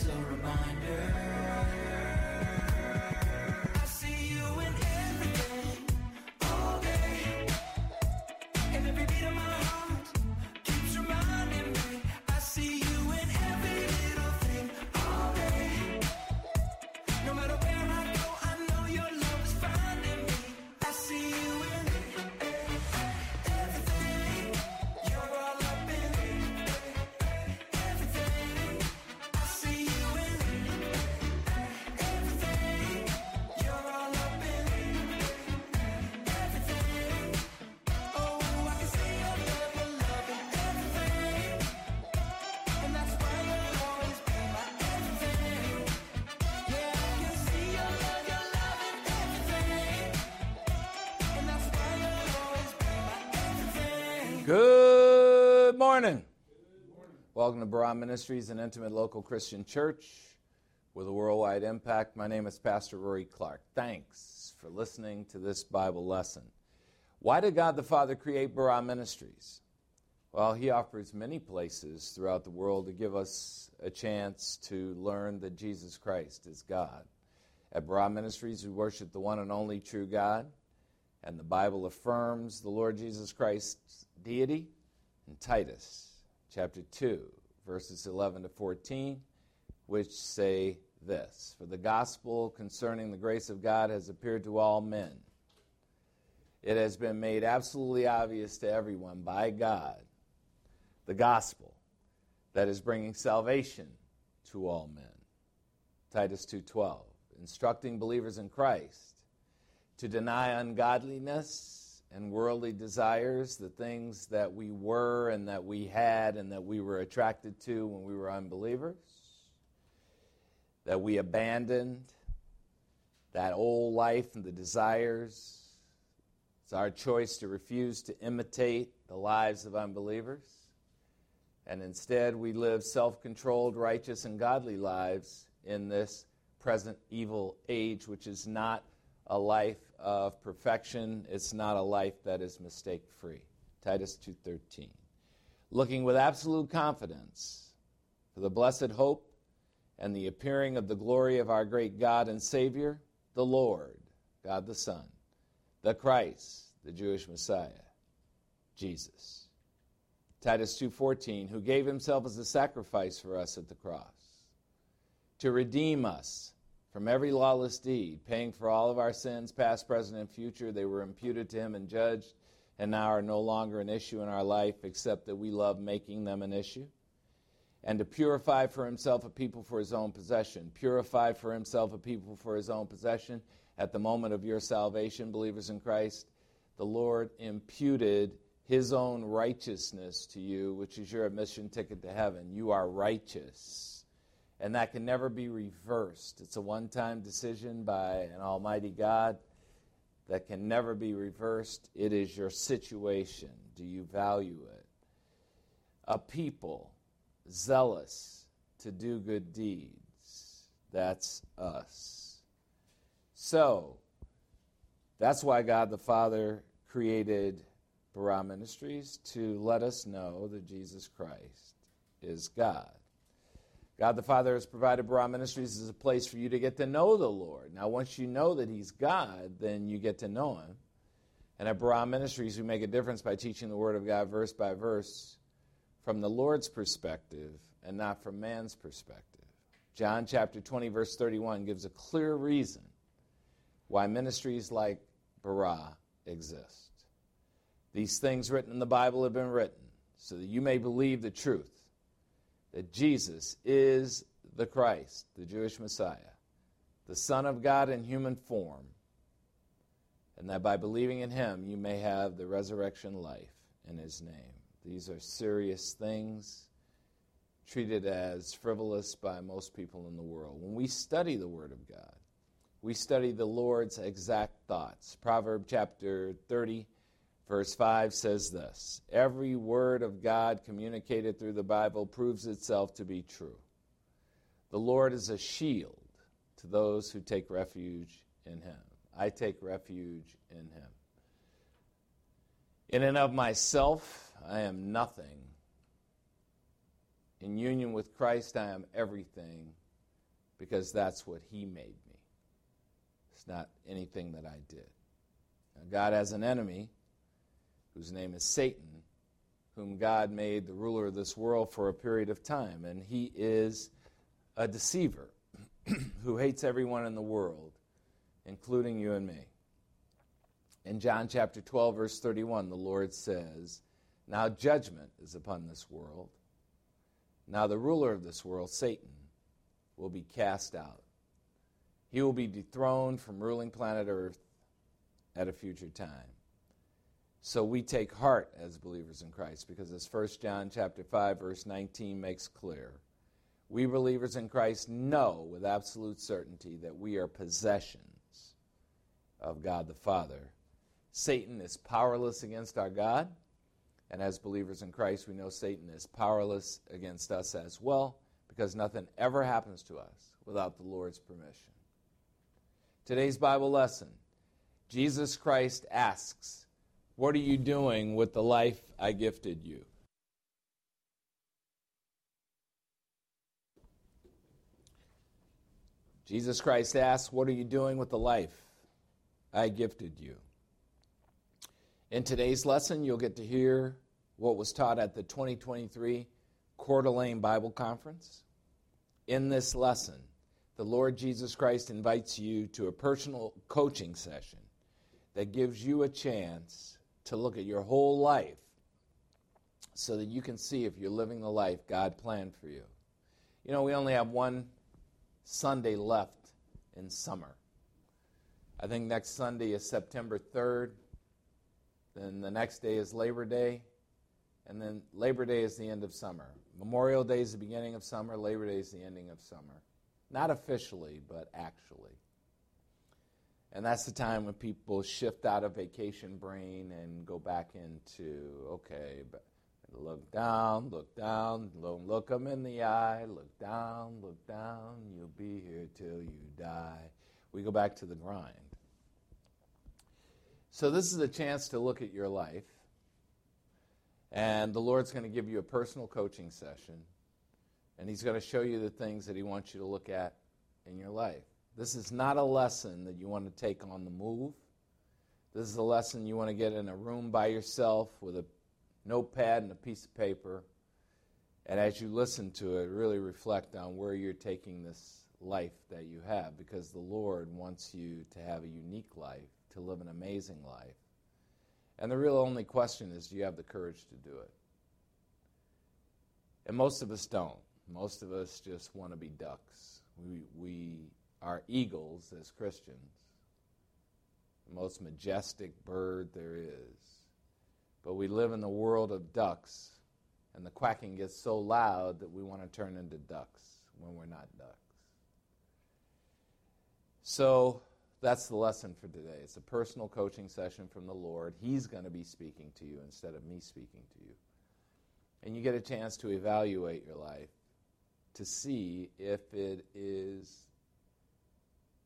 is a reminder. Everything. Good morning. Welcome to Barah Ministries, an intimate local Christian church with a worldwide impact. My name is Pastor Rory Clark. Thanks for listening to this Bible lesson. Why did God the Father create Barah Ministries? Well, He offers many places throughout the world to give us a chance to learn that Jesus Christ is God. At Barah Ministries, we worship the one and only true God, and the Bible affirms the Lord Jesus Christ's deity in Titus chapter 2, verses 11 to 14, which say this For the gospel concerning the grace of God has appeared to all men. It has been made absolutely obvious to everyone by God, the gospel that is bringing salvation to all men. Titus 2:12, instructing believers in Christ to deny ungodliness and worldly desires, the things that we were and that we had and that we were attracted to when we were unbelievers, that we abandoned that old life and the desires. It's our choice to refuse to imitate the lives of unbelievers. And instead, we live self controlled, righteous, and godly lives in this present evil age, which is not a life of perfection. It's not a life that is mistake free. Titus 2:13. Looking with absolute confidence for the blessed hope and the appearing of the glory of our great God and Savior, the Lord, God the Son, the Christ, the Jewish Messiah, Jesus. Titus 2:14, who gave himself as a sacrifice for us at the cross to redeem us from every lawless deed, paying for all of our sins, past, present, and future. They were imputed to him and judged, and now are no longer an issue in our life, except that we love making them an issue. And to purify for himself a people for his own possession. Purify for himself a people for his own possession. At the moment of your salvation, believers in Christ, the Lord imputed his own righteousness to you, which is your admission ticket to heaven. You are righteous and that can never be reversed. It's a one time decision by an Almighty God that can never be reversed. It is your situation. Do you value it? A people zealous to do good deeds. That's us. So, that's why God the Father created Barah Ministries to let us know that Jesus Christ is God. God the Father has provided Barah Ministries as a place for you to get to know the Lord. Now, once you know that He's God, then you get to know Him. And at Barah Ministries, we make a difference by teaching the Word of God verse by verse from the Lord's perspective and not from man's perspective. John chapter 20, verse 31 gives a clear reason why ministries like Barah exist. These things written in the Bible have been written so that you may believe the truth that Jesus is the Christ, the Jewish Messiah, the Son of God in human form, and that by believing in him you may have the resurrection life in his name. These are serious things treated as frivolous by most people in the world. When we study the Word of God, we study the Lord's exact thoughts. Proverb chapter 30 Verse 5 says this Every word of God communicated through the Bible proves itself to be true. The Lord is a shield to those who take refuge in Him. I take refuge in Him. In and of myself, I am nothing In union with Christ, I am everything because that's what He made me. It's not anything that I did. Now, God has an enemy whose name is Satan, whom God made the ruler of this world for a period of time. And he is a deceiver who hates everyone in the world, including you and me. In John chapter 12, verse 31, the Lord says, Now judgment is upon this world. Now the ruler of this world, Satan, will be cast out. He will be dethroned from ruling planet Earth at a future time. So we take heart as believers in Christ because as 1 John chapter 5 verse 19 makes clear, we believers in Christ know with absolute certainty that we are possessions of God the Father. Satan is powerless against our God, and as believers in Christ, we know Satan is powerless against us as well because nothing ever happens to us without the Lord's permission. Today's Bible lesson Jesus Christ asks, What are you doing with the life I gifted you? Jesus Christ asks, What are you doing with the life I gifted you? In today's lesson, you'll get to hear what was taught at the 2023 Coeur d'Alene Bible Conference. In this lesson, the Lord Jesus Christ invites you to a personal coaching session that gives you a chance to look at your whole life so that you can see if you're living the life God planned for you. You know, we only have one Sunday left in summer. I think next Sunday is September 3rd. Then the next day is Labor Day. And then Labor Day is the end of summer. Memorial Day is the beginning of summer. Labor Day is the ending of summer. Not officially, but actually. And that's the time when people shift out of vacation brain and go back into, okay, but look down, look down, don't look them in the eye, look down, look down, you'll be here till you die. We go back to the grind. So, this is a chance to look at your life. And the Lord's going to give you a personal coaching session. And He's going to show you the things that He wants you to look at in your life. This is not a lesson that you want to take on the move. This is a lesson you want to get in a room by yourself with a notepad and a piece of paper. And as you listen to it, really reflect on where you're taking this life that you have because the Lord wants you to have a unique life, to live an amazing life. And the real only question is do you have the courage to do it? And most of us don't. Most of us just want to be ducks. We, we are eagles as Christians, the most majestic bird there is. But we live in the world of ducks, and the quacking gets so loud that we want to turn into ducks when we're not ducks. So that's the lesson for today. It's a personal coaching session from the Lord. He's going to be speaking to you instead of me speaking to you. And you get a chance to evaluate your life to see if it is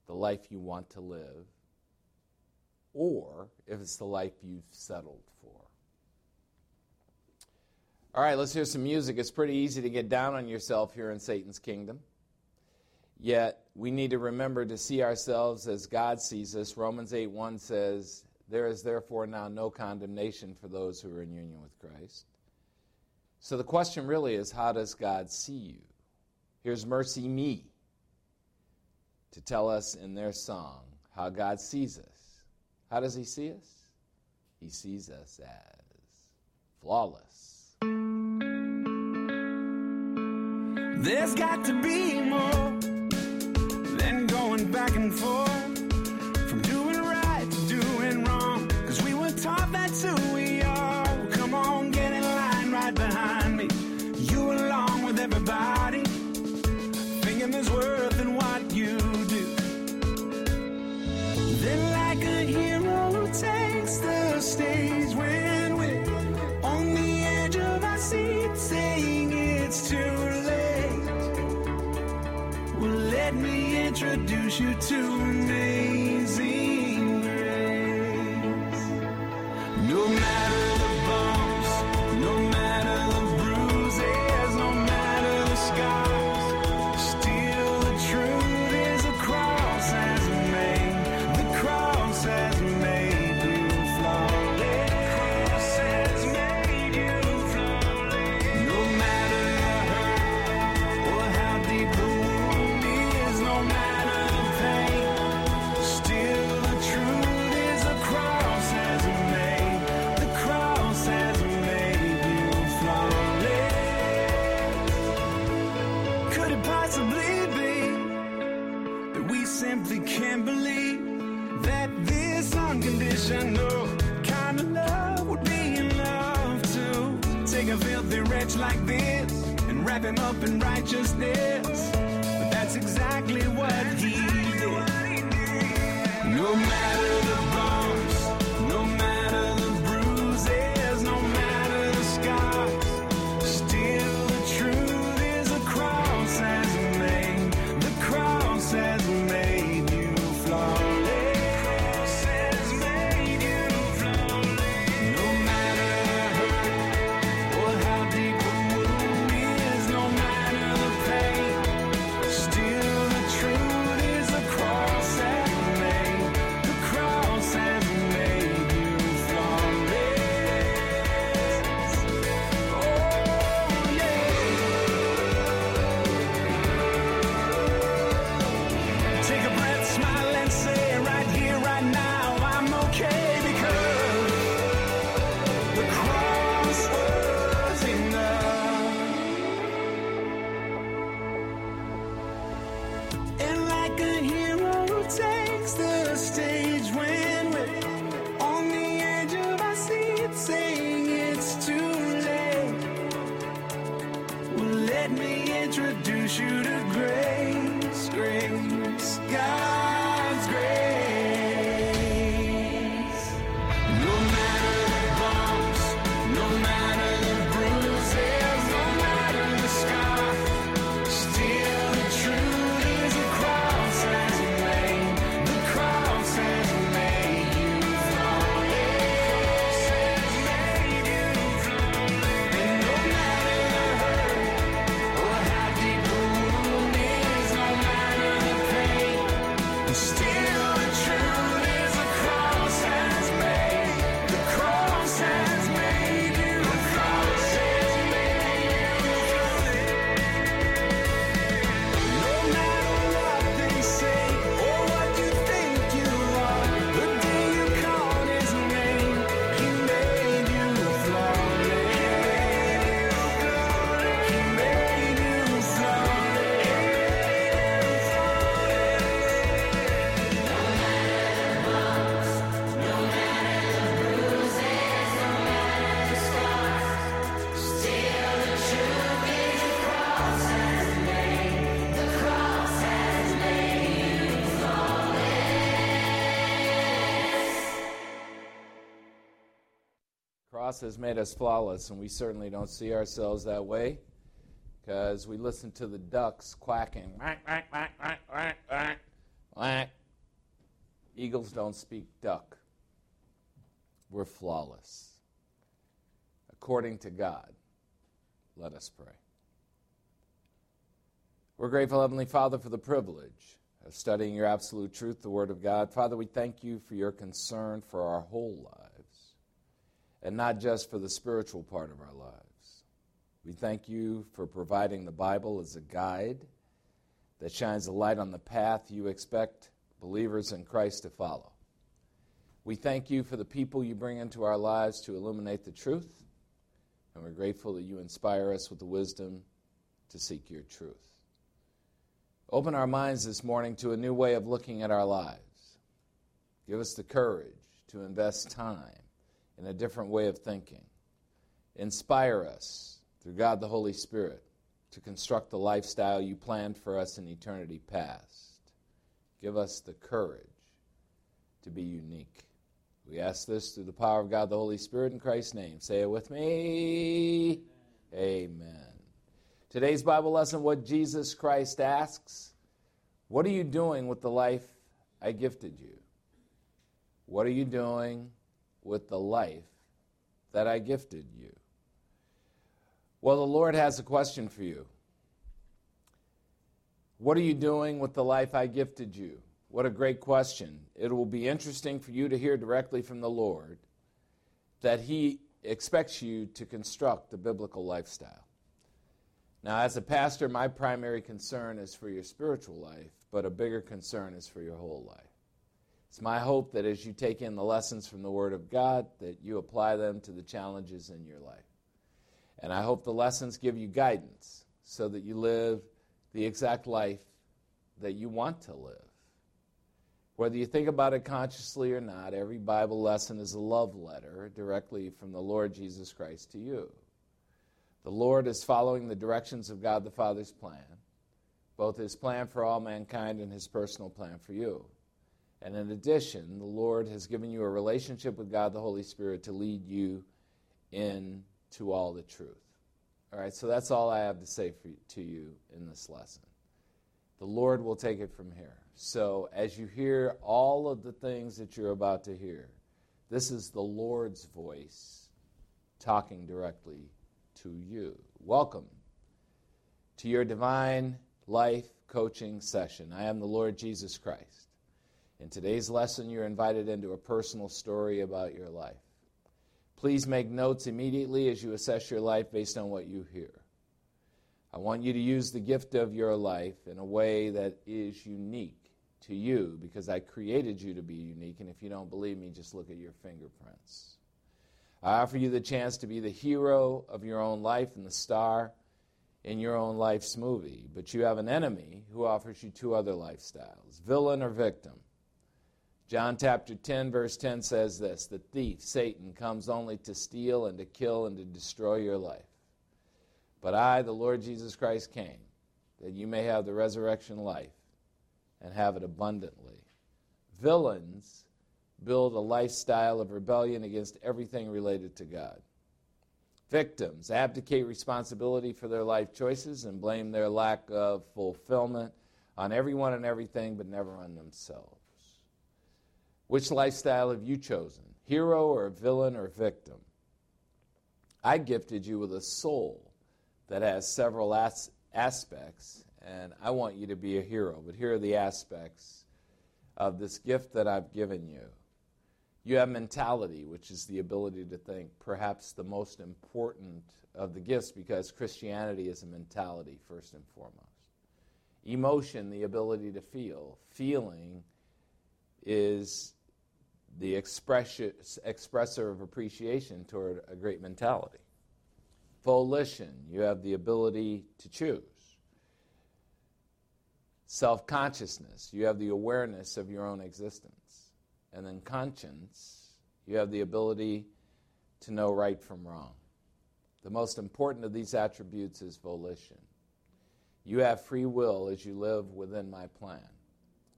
the life you want to live or if it's the life you've settled for. All right, let's hear some music. It's pretty easy to get down on yourself here in Satan's kingdom. Yet we need to remember to see ourselves as God sees us. Romans 8 1 says, There is therefore now no condemnation for those who are in union with Christ. So the question really is, how does God see you? Here's MercyMe to tell us in their song how God sees us. How does He see us? He sees us as flawless. There's got to be more than going back and forth introduce you to him up in righteousness. Has made us flawless, and we certainly don't see ourselves that way because we listen to the ducks quacking. Quack, quack, quack, quack, quack, quack, quack. Eagles don't speak duck. We're flawless. According to God, let us pray. We're grateful, Heavenly Father, for the privilege of studying your absolute truth, the Word of God. Father, we thank you for your concern for our whole lives and not just for the spiritual part of our lives. We thank you for providing the Bible as a guide that shines a light on the path you expect believers in Christ to follow. We thank you for the people you bring into our lives to illuminate the truth, and we're grateful that you inspire us with the wisdom to seek your truth. Open our minds this morning to a new way of looking at our lives. Give us the courage to invest time in a different way of thinking. Inspire us through God the Holy Spirit to construct the lifestyle you planned for us in eternity past. Give us the courage to be unique. We ask this through the power of God the Holy Spirit in Christ's name. Say it with me. Amen. Today's Bible lesson what Jesus Christ asks What are you doing with the life I gifted you? What are you doing with the life that I gifted you? Well, the Lord has a question for you. What are you doing with the life I gifted you? What a great question. It will be interesting for you to hear directly from the Lord that He expects you to construct a biblical lifestyle. Now, as a pastor, my primary concern is for your spiritual life, but a bigger concern is for your whole life. It's my hope that as you take in the lessons from the Word of God, that you apply them to the challenges in your life. And I hope the lessons give you guidance so that you live the exact life that you want to live. Whether you think about it consciously or not, every Bible lesson is a love letter directly from the Lord Jesus Christ to you. The Lord is following the directions of God the Father's plan, both his plan for all mankind and his personal plan for you. And in addition, the Lord has given you a relationship with God the Holy Spirit to lead you into all the truth. All right, so that's all I have to say to you in this lesson. The Lord will take it from here. So, as you hear all of the things that you're about to hear, this is the Lord's voice talking directly to you. Welcome to your divine life coaching session. I am the Lord Jesus Christ. In today's lesson, you're invited into a personal story about your life. Please make notes immediately as you assess your life based on what you hear. I want you to use the gift of your life in a way that is unique to you because I created you to be unique. And if you don't believe me, just look at your fingerprints. I offer you the chance to be the hero of your own life and the star in your own life's movie. But you have an enemy who offers you two other lifestyles villain or victim. John chapter 10, verse 10 says this The thief, Satan, comes only to steal and to kill and to destroy your life. But I, the Lord Jesus Christ, came that you may have the resurrection life and have it abundantly. Villains build a lifestyle of rebellion against everything related to God. Victims abdicate responsibility for their life choices and blame their lack of fulfillment on everyone and everything, but never on themselves. Which lifestyle have you chosen? Hero or villain or victim? I gifted you with a soul that has several as- aspects and I want you to be a hero. But here are the aspects of this gift that I've given you. You have mentality, which is the ability to think, perhaps the most important of the gifts because Christianity is a mentality, first and foremost. Emotion, the ability to feel. Feeling is the expressor of appreciation toward a great mentality. Volition, you have the ability to choose self consciousness, you have the awareness of your own existence. And then conscience, you have the ability to know right from wrong. The most important of these attributes is volition. You have free will as you live within my plan.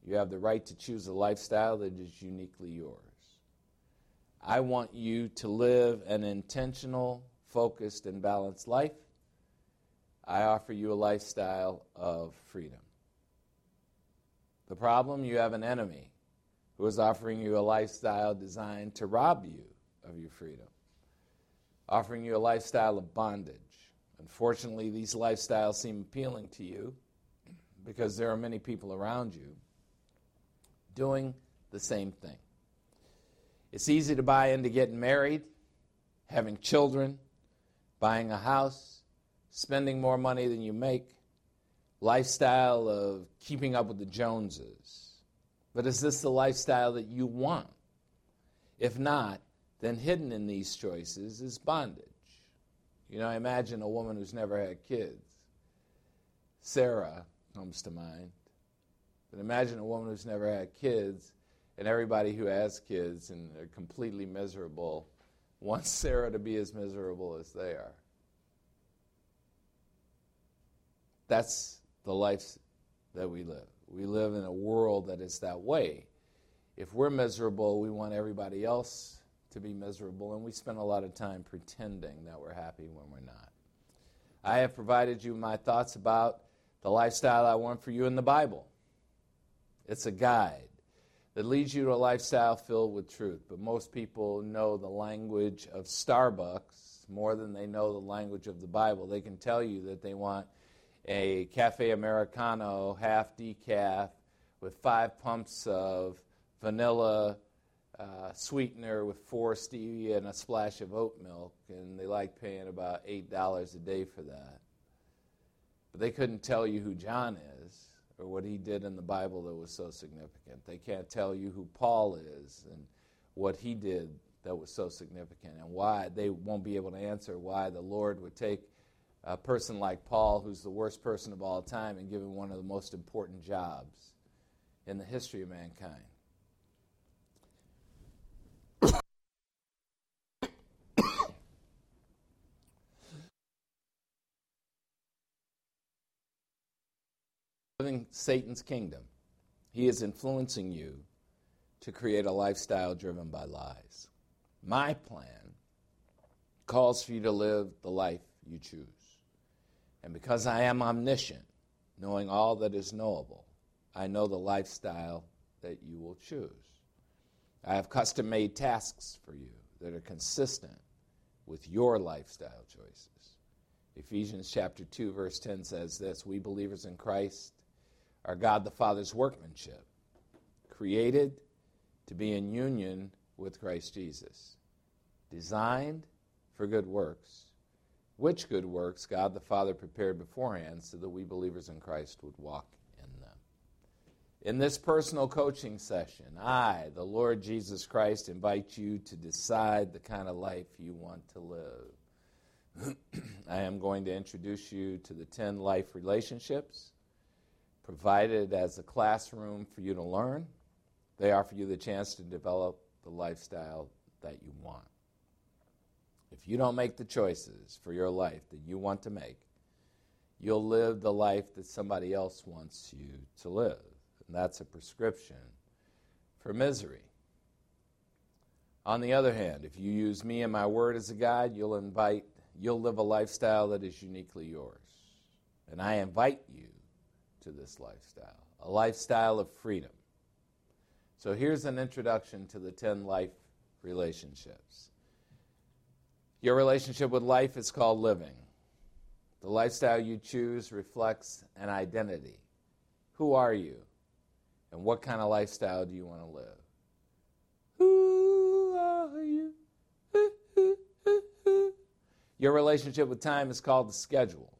You have the right to choose a lifestyle that is uniquely yours. I want you to live an intentional, focused, and balanced life. I offer you a lifestyle of freedom. The problem you have an enemy who is offering you a lifestyle designed to rob you of your freedom, offering you a lifestyle of bondage. Unfortunately, these lifestyles seem appealing to you because there are many people around you doing the same thing. It's easy to buy into getting married, having children, buying a house, spending more money than you make, lifestyle of keeping up with the Joneses. But is this the lifestyle that you want? If not, then hidden in these choices is bondage. You know, I imagine a woman who's never had kids. Sarah comes to mind. But imagine a woman who's never had kids, and everybody who has kids and are completely miserable wants Sarah to be as miserable as they are. That's the life that we live. We live in a world that is that way. If we're miserable, we want everybody else to be miserable, and we spend a lot of time pretending that we're happy when we're not. I have provided you my thoughts about the lifestyle I want for you in the Bible. It's a guide that leads you to a lifestyle filled with truth. But most people know the language of Starbucks more than they know the language of the Bible. They can tell you that they want a cafe americano half decaf with five pumps of vanilla uh, sweetener with four stevia and a splash of oat milk, and they like paying about eight dollars a day for that. But they couldn't tell you who John is or what he did in the Bible that was so significant. They can't tell you who Paul is and what he did that was so significant and why they won't be able to answer why the Lord would take a person like Paul, who's the worst person of all time, and give him one of the most important jobs in the history of mankind. Satan's kingdom. He is influencing you to create a lifestyle driven by lies. My plan calls for you to live the life you choose. And because I am omniscient, knowing all that is knowable, I know the lifestyle that you will choose. I have custom made tasks for you that are consistent with your lifestyle choices. Ephesians chapter 2 verse 10 says this, we believers in Christ are God the Father's workmanship, created to be in union with Christ Jesus, designed for good works, which good works God the Father prepared beforehand so that we believers in Christ would walk in them. In this personal coaching session, I, the Lord Jesus Christ, invite you to decide the kind of life you want to live. I am going to introduce you to the 10 life relationships provided as a classroom for you to learn. They offer you the chance to develop the lifestyle that you want. If you don't make the choices for your life that you want to make, you'll live the life that somebody else wants you to live. And that's a prescription for misery. On the other hand, if you use me and my word as a guide, you'll invite you'll live a lifestyle that is uniquely yours. And I invite you to this lifestyle, a lifestyle of freedom. So here's an introduction to the 10 life relationships. Your relationship with life is called living. The lifestyle you choose reflects an identity. Who are you? And what kind of lifestyle do you want to live? Who are you? Your relationship with time is called the schedule.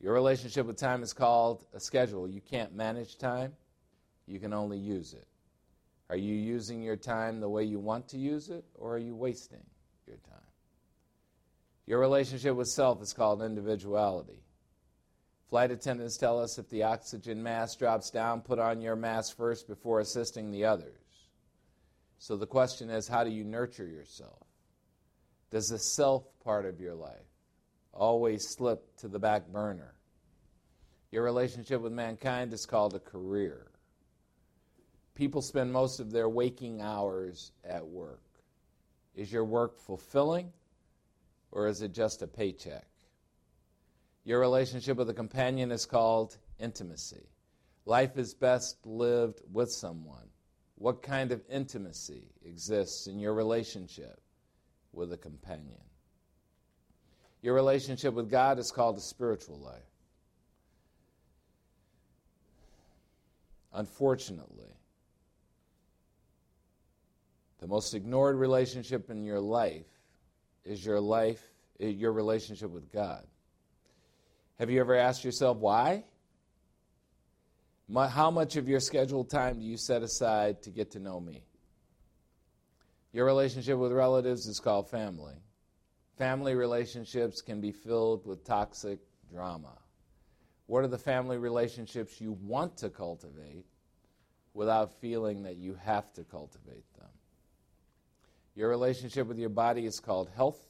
Your relationship with time is called a schedule. You can't manage time, you can only use it. Are you using your time the way you want to use it, or are you wasting? your time. Your relationship with self is called individuality. Flight attendants tell us if the oxygen mask drops down, put on your mask first before assisting the others. So the question is how do you nurture yourself? Does the self part of your life always slip to the back burner? Your relationship with mankind is called a career. People spend most of their waking hours at work. Is your work fulfilling or is it just a paycheck? Your relationship with a companion is called intimacy. Life is best lived with someone. What kind of intimacy exists in your relationship with a companion? Your relationship with God is called a spiritual life. Unfortunately, the most ignored relationship in your life is your life, eh, your relationship with God. Have you ever asked yourself why? How much of your scheduled time do you set aside to get to know me? Your relationship with relatives is called family. Family relationships can be filled with toxic drama. What are the family relationships you want to cultivate without feeling that you have to cultivate them? Your relationship with your body is called health.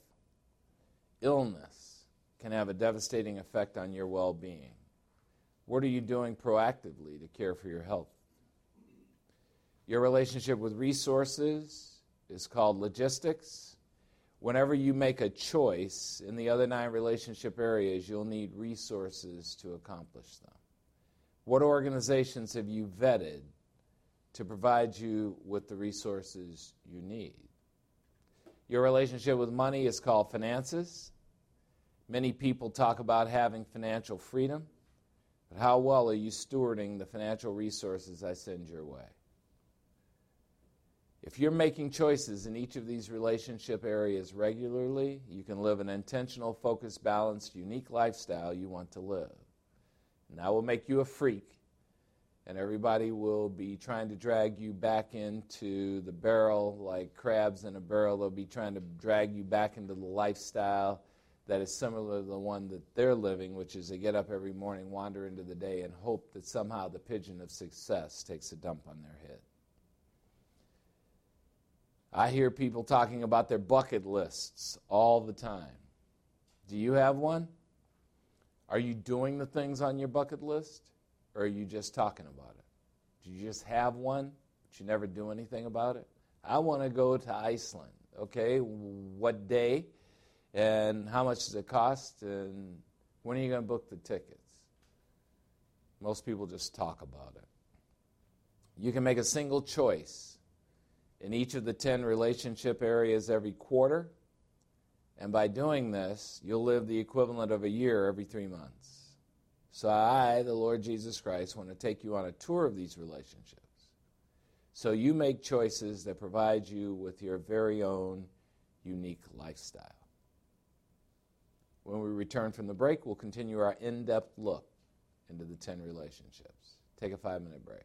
Illness can have a devastating effect on your well being. What are you doing proactively to care for your health? Your relationship with resources is called logistics. Whenever you make a choice in the other nine relationship areas, you'll need resources to accomplish them. What organizations have you vetted to provide you with the resources you need? Your relationship with money is called finances. Many people talk about having financial freedom, but how well are you stewarding the financial resources I send your way? If you're making choices in each of these relationship areas regularly, you can live an intentional, focused, balanced, unique lifestyle you want to live. And that will make you a freak and everybody will be trying to drag you back into the barrel like crabs in a barrel. They'll be trying to drag you back into the lifestyle that is similar to the one that they're living, which is they get up every morning, wander into the day, and hope that somehow the pigeon of success takes a dump on their head. I hear people talking about their bucket lists all the time. Do you have one? Are you doing the things on your bucket list, or are you just talking about it? Do you just have one, but you never do anything about it? I want to go to Iceland. Okay, what day, and how much does it cost, and when are you going to book the tickets? Most people just talk about it. You can make a single choice in each of the 10 relationship areas every quarter. And by doing this, you'll live the equivalent of a year every three months. So I, the Lord Jesus Christ, want to take you on a tour of these relationships. So you make choices that provide you with your very own unique lifestyle. When we return from the break, we'll continue our in depth look into the 10 relationships. Take a five minute break.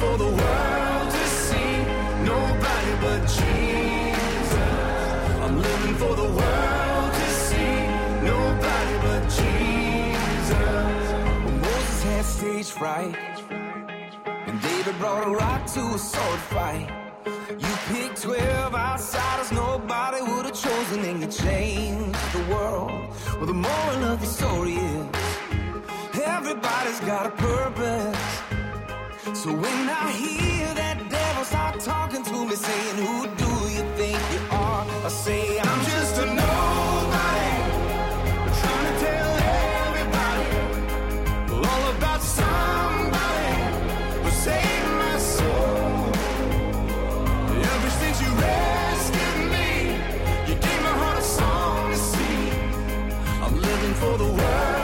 for the world to see, nobody but Jesus. I'm living for the world to see, nobody but Jesus. Well, Moses had stage fright. And David brought a rock to a sword fight. You picked 12 outsiders nobody would have chosen, and you changed the world. Well, the moral of the story is everybody's got a purpose. So when I hear that devil start talking to me, saying, Who do you think you are? I say, I'm just a nobody. The world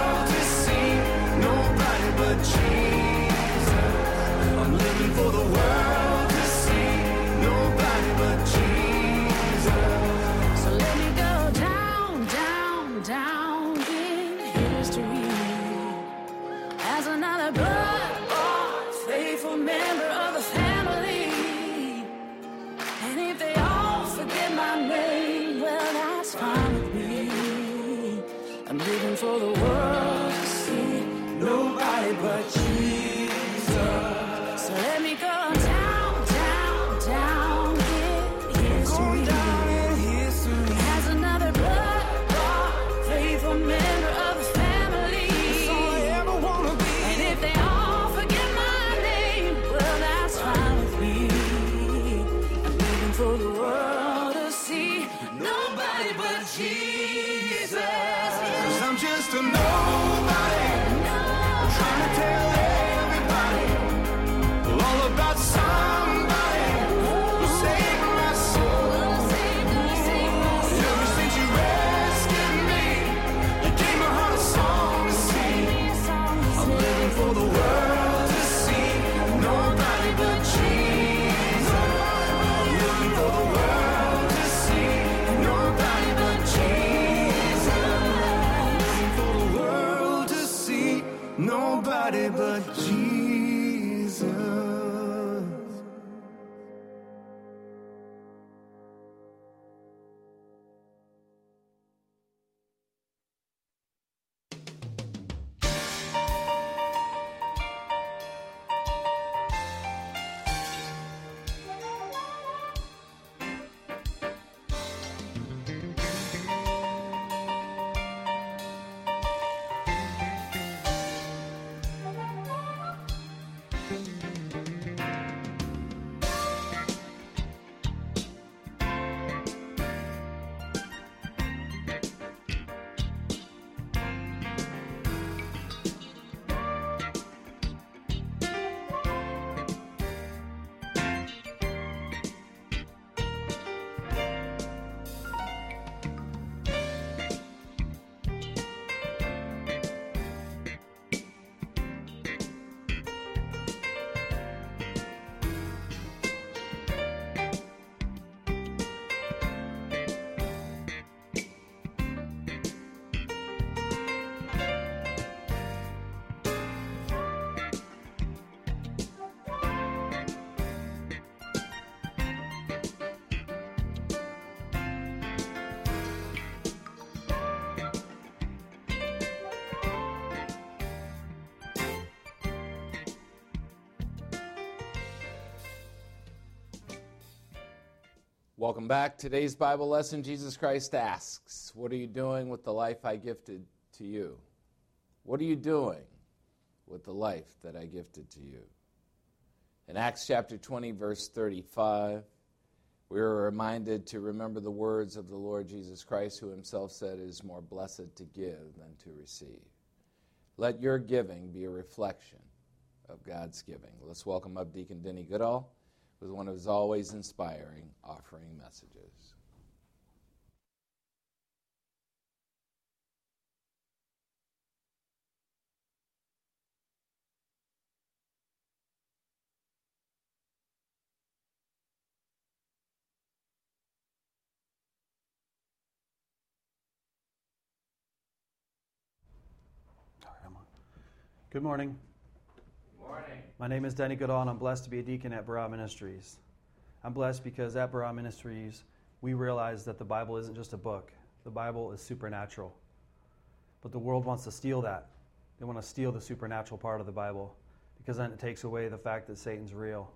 Welcome back. Today's Bible lesson Jesus Christ asks, What are you doing with the life I gifted to you? What are you doing with the life that I gifted to you? In Acts chapter 20, verse 35, we are reminded to remember the words of the Lord Jesus Christ, who himself said, It is more blessed to give than to receive. Let your giving be a reflection of God's giving. Let's welcome up Deacon Denny Goodall with one of his always inspiring offering messages. Good morning. My name is Denny Goodall, and I'm blessed to be a deacon at Barah Ministries. I'm blessed because at Barah Ministries, we realize that the Bible isn't just a book, the Bible is supernatural. But the world wants to steal that. They want to steal the supernatural part of the Bible because then it takes away the fact that Satan's real.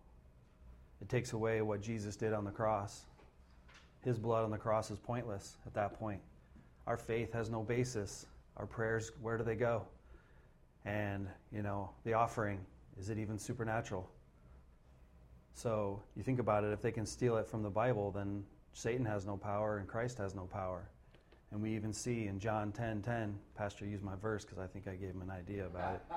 It takes away what Jesus did on the cross. His blood on the cross is pointless at that point. Our faith has no basis. Our prayers, where do they go? And, you know, the offering, is it even supernatural? So you think about it, if they can steal it from the Bible, then Satan has no power and Christ has no power. And we even see in John 10 10, Pastor used my verse because I think I gave him an idea about it.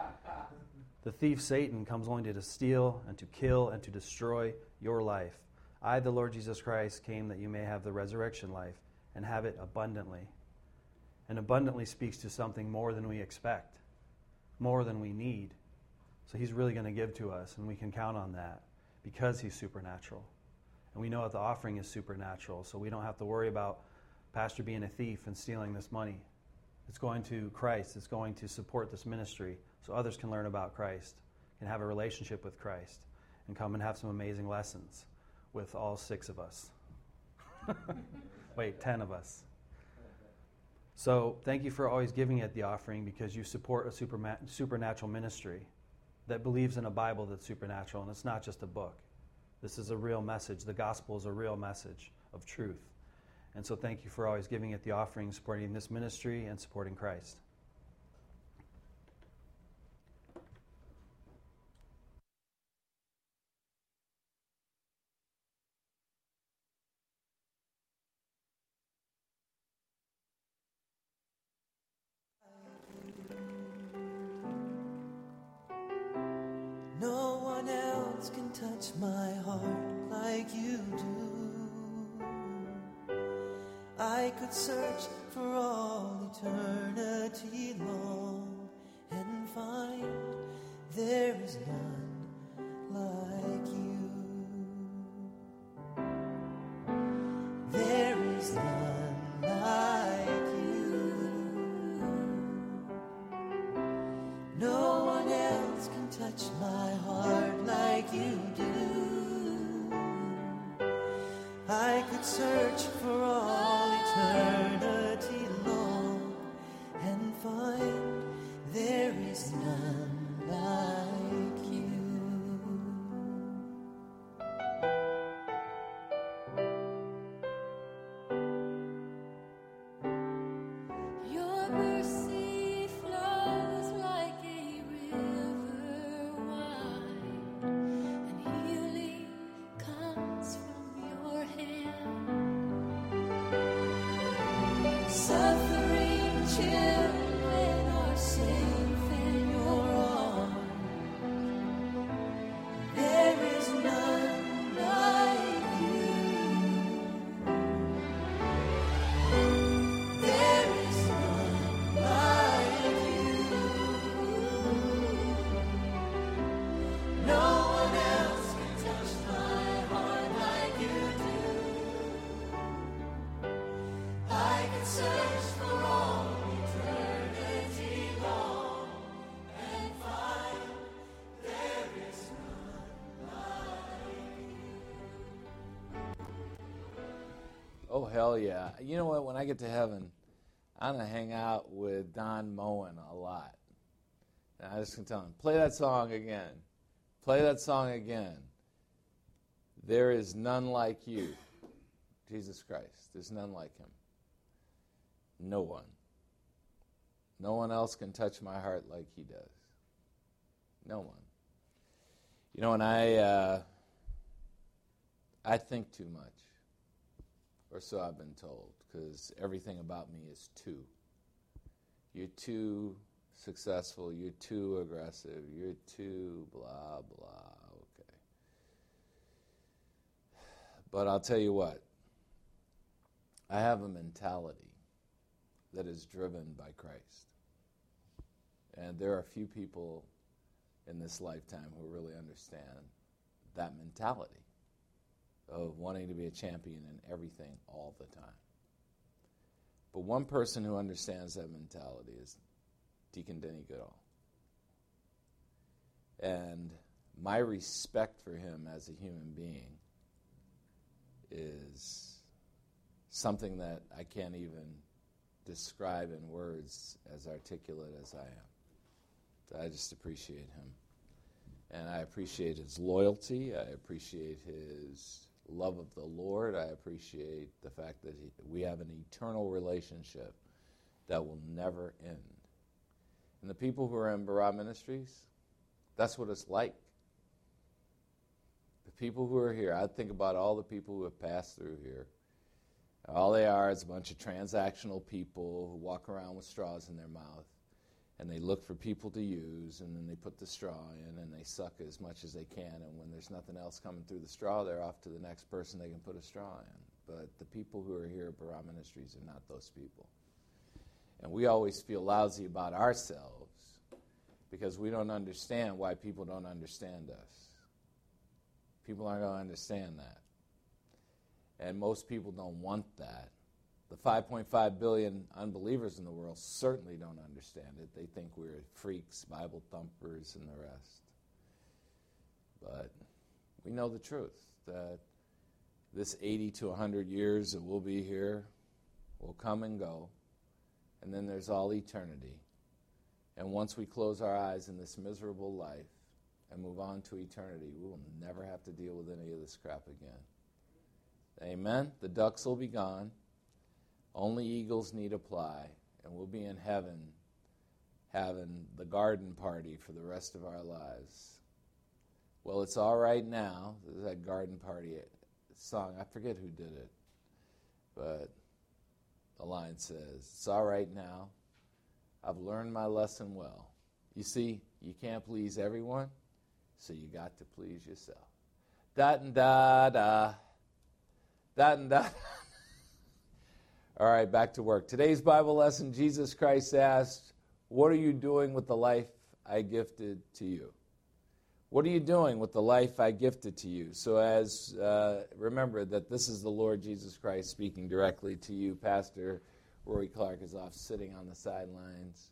The thief Satan comes only to steal and to kill and to destroy your life. I, the Lord Jesus Christ, came that you may have the resurrection life and have it abundantly. And abundantly speaks to something more than we expect, more than we need. So he's really going to give to us, and we can count on that because he's supernatural. And we know that the offering is supernatural, so we don't have to worry about Pastor being a thief and stealing this money. It's going to Christ, it's going to support this ministry so others can learn about Christ, can have a relationship with Christ, and come and have some amazing lessons with all six of us. Wait, ten of us. So thank you for always giving at the offering because you support a superma- supernatural ministry that believes in a Bible that's supernatural, and it's not just a book. This is a real message. The gospel is a real message of truth. And so thank you for always giving it the offering, supporting this ministry, and supporting Christ. Oh, hell yeah. You know what? When I get to heaven, I'm going to hang out with Don Moen a lot. And I just can tell him, play that song again. Play that song again. There is none like you. Jesus Christ. There's none like him. No one. No one else can touch my heart like he does. No one. You know, and I, uh, I think too much, or so I've been told, because everything about me is too. You're too successful. You're too aggressive. You're too blah blah. Okay. But I'll tell you what. I have a mentality that is driven by Christ. And there are few people in this lifetime who really understand that mentality of wanting to be a champion in everything all the time. But one person who understands that mentality is Deacon Denny Goodall. And my respect for him as a human being is something that I can't even describe in words as articulate as I am. I just appreciate him. And I appreciate his loyalty. I appreciate his love of the Lord. I appreciate the fact that he, we have an eternal relationship that will never end. And the people who are in Barah Ministries, that's what it's like. The people who are here, I think about all the people who have passed through here. All they are is a bunch of transactional people who walk around with straws in their mouth and they look for people to use and then they put the straw in and they suck as much as they can and when there's nothing else coming through the straw they're off to the next person they can put a straw in. But the people who are here at Barah Ministries are not those people. And we always feel lousy about ourselves because we don't understand why people don't understand us. People aren't going to understand that. And most people don't want that the 5.5 billion unbelievers in the world certainly don't understand it. They think we're freaks, Bible thumpers, and the rest. But we know the truth that this 80 to 100 years that we'll be here will come and go, and then there's all eternity. And once we close our eyes in this miserable life and move on to eternity, we will never have to deal with any of this crap again. Amen? The ducks will be gone. Only eagles need apply, and we'll be in heaven having the garden party for the rest of our lives. Well, it's all right now. There's that garden party song. I forget who did it, but the line says, It's all right now. I've learned my lesson well. You see, you can't please everyone, so you got to please yourself. Da and da da. Da and da. All right, back to work. Today's Bible lesson Jesus Christ asked, What are you doing with the life I gifted to you? What are you doing with the life I gifted to you? So, as uh, remember that this is the Lord Jesus Christ speaking directly to you. Pastor Rory Clark is off sitting on the sidelines.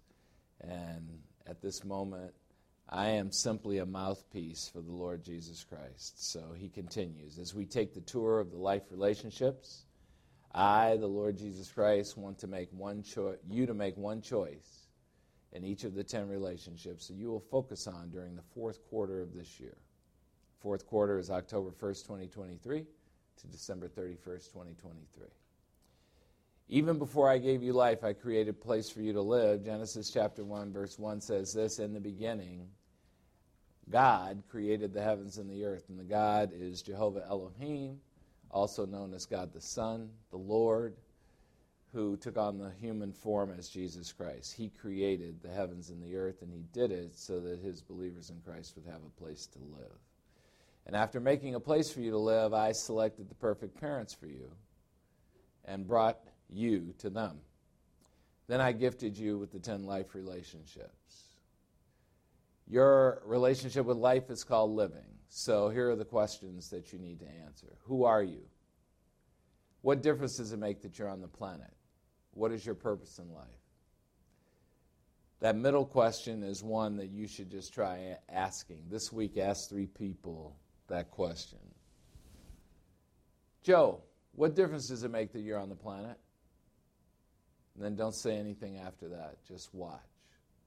And at this moment, I am simply a mouthpiece for the Lord Jesus Christ. So he continues as we take the tour of the life relationships I, the Lord Jesus Christ, want to make one choice, you to make one choice in each of the 10 relationships that you will focus on during the fourth quarter of this year. Fourth quarter is October 1st, 2023 to December 31st, 2023. Even before I gave you life, I created a place for you to live. Genesis chapter 1, verse 1 says this In the beginning, God created the heavens and the earth, and the God is Jehovah Elohim also known as God the Son, the Lord, who took on the human form as Jesus Christ. He created the heavens and the earth, and He did it so that His believers in Christ would have a place to live. And after making a place for you to live, I selected the perfect parents for you and brought you to them. Then I gifted you with the 10 life relationships. Your relationship with life is called living. So here are the questions that you need to answer Who are you? What difference does it make that you're on the planet? What is your purpose in life? That middle question is one that you should just try asking. This week, ask three people that question. Joe, what difference does it make that you're on the planet? And then don't say anything after that. Just watch.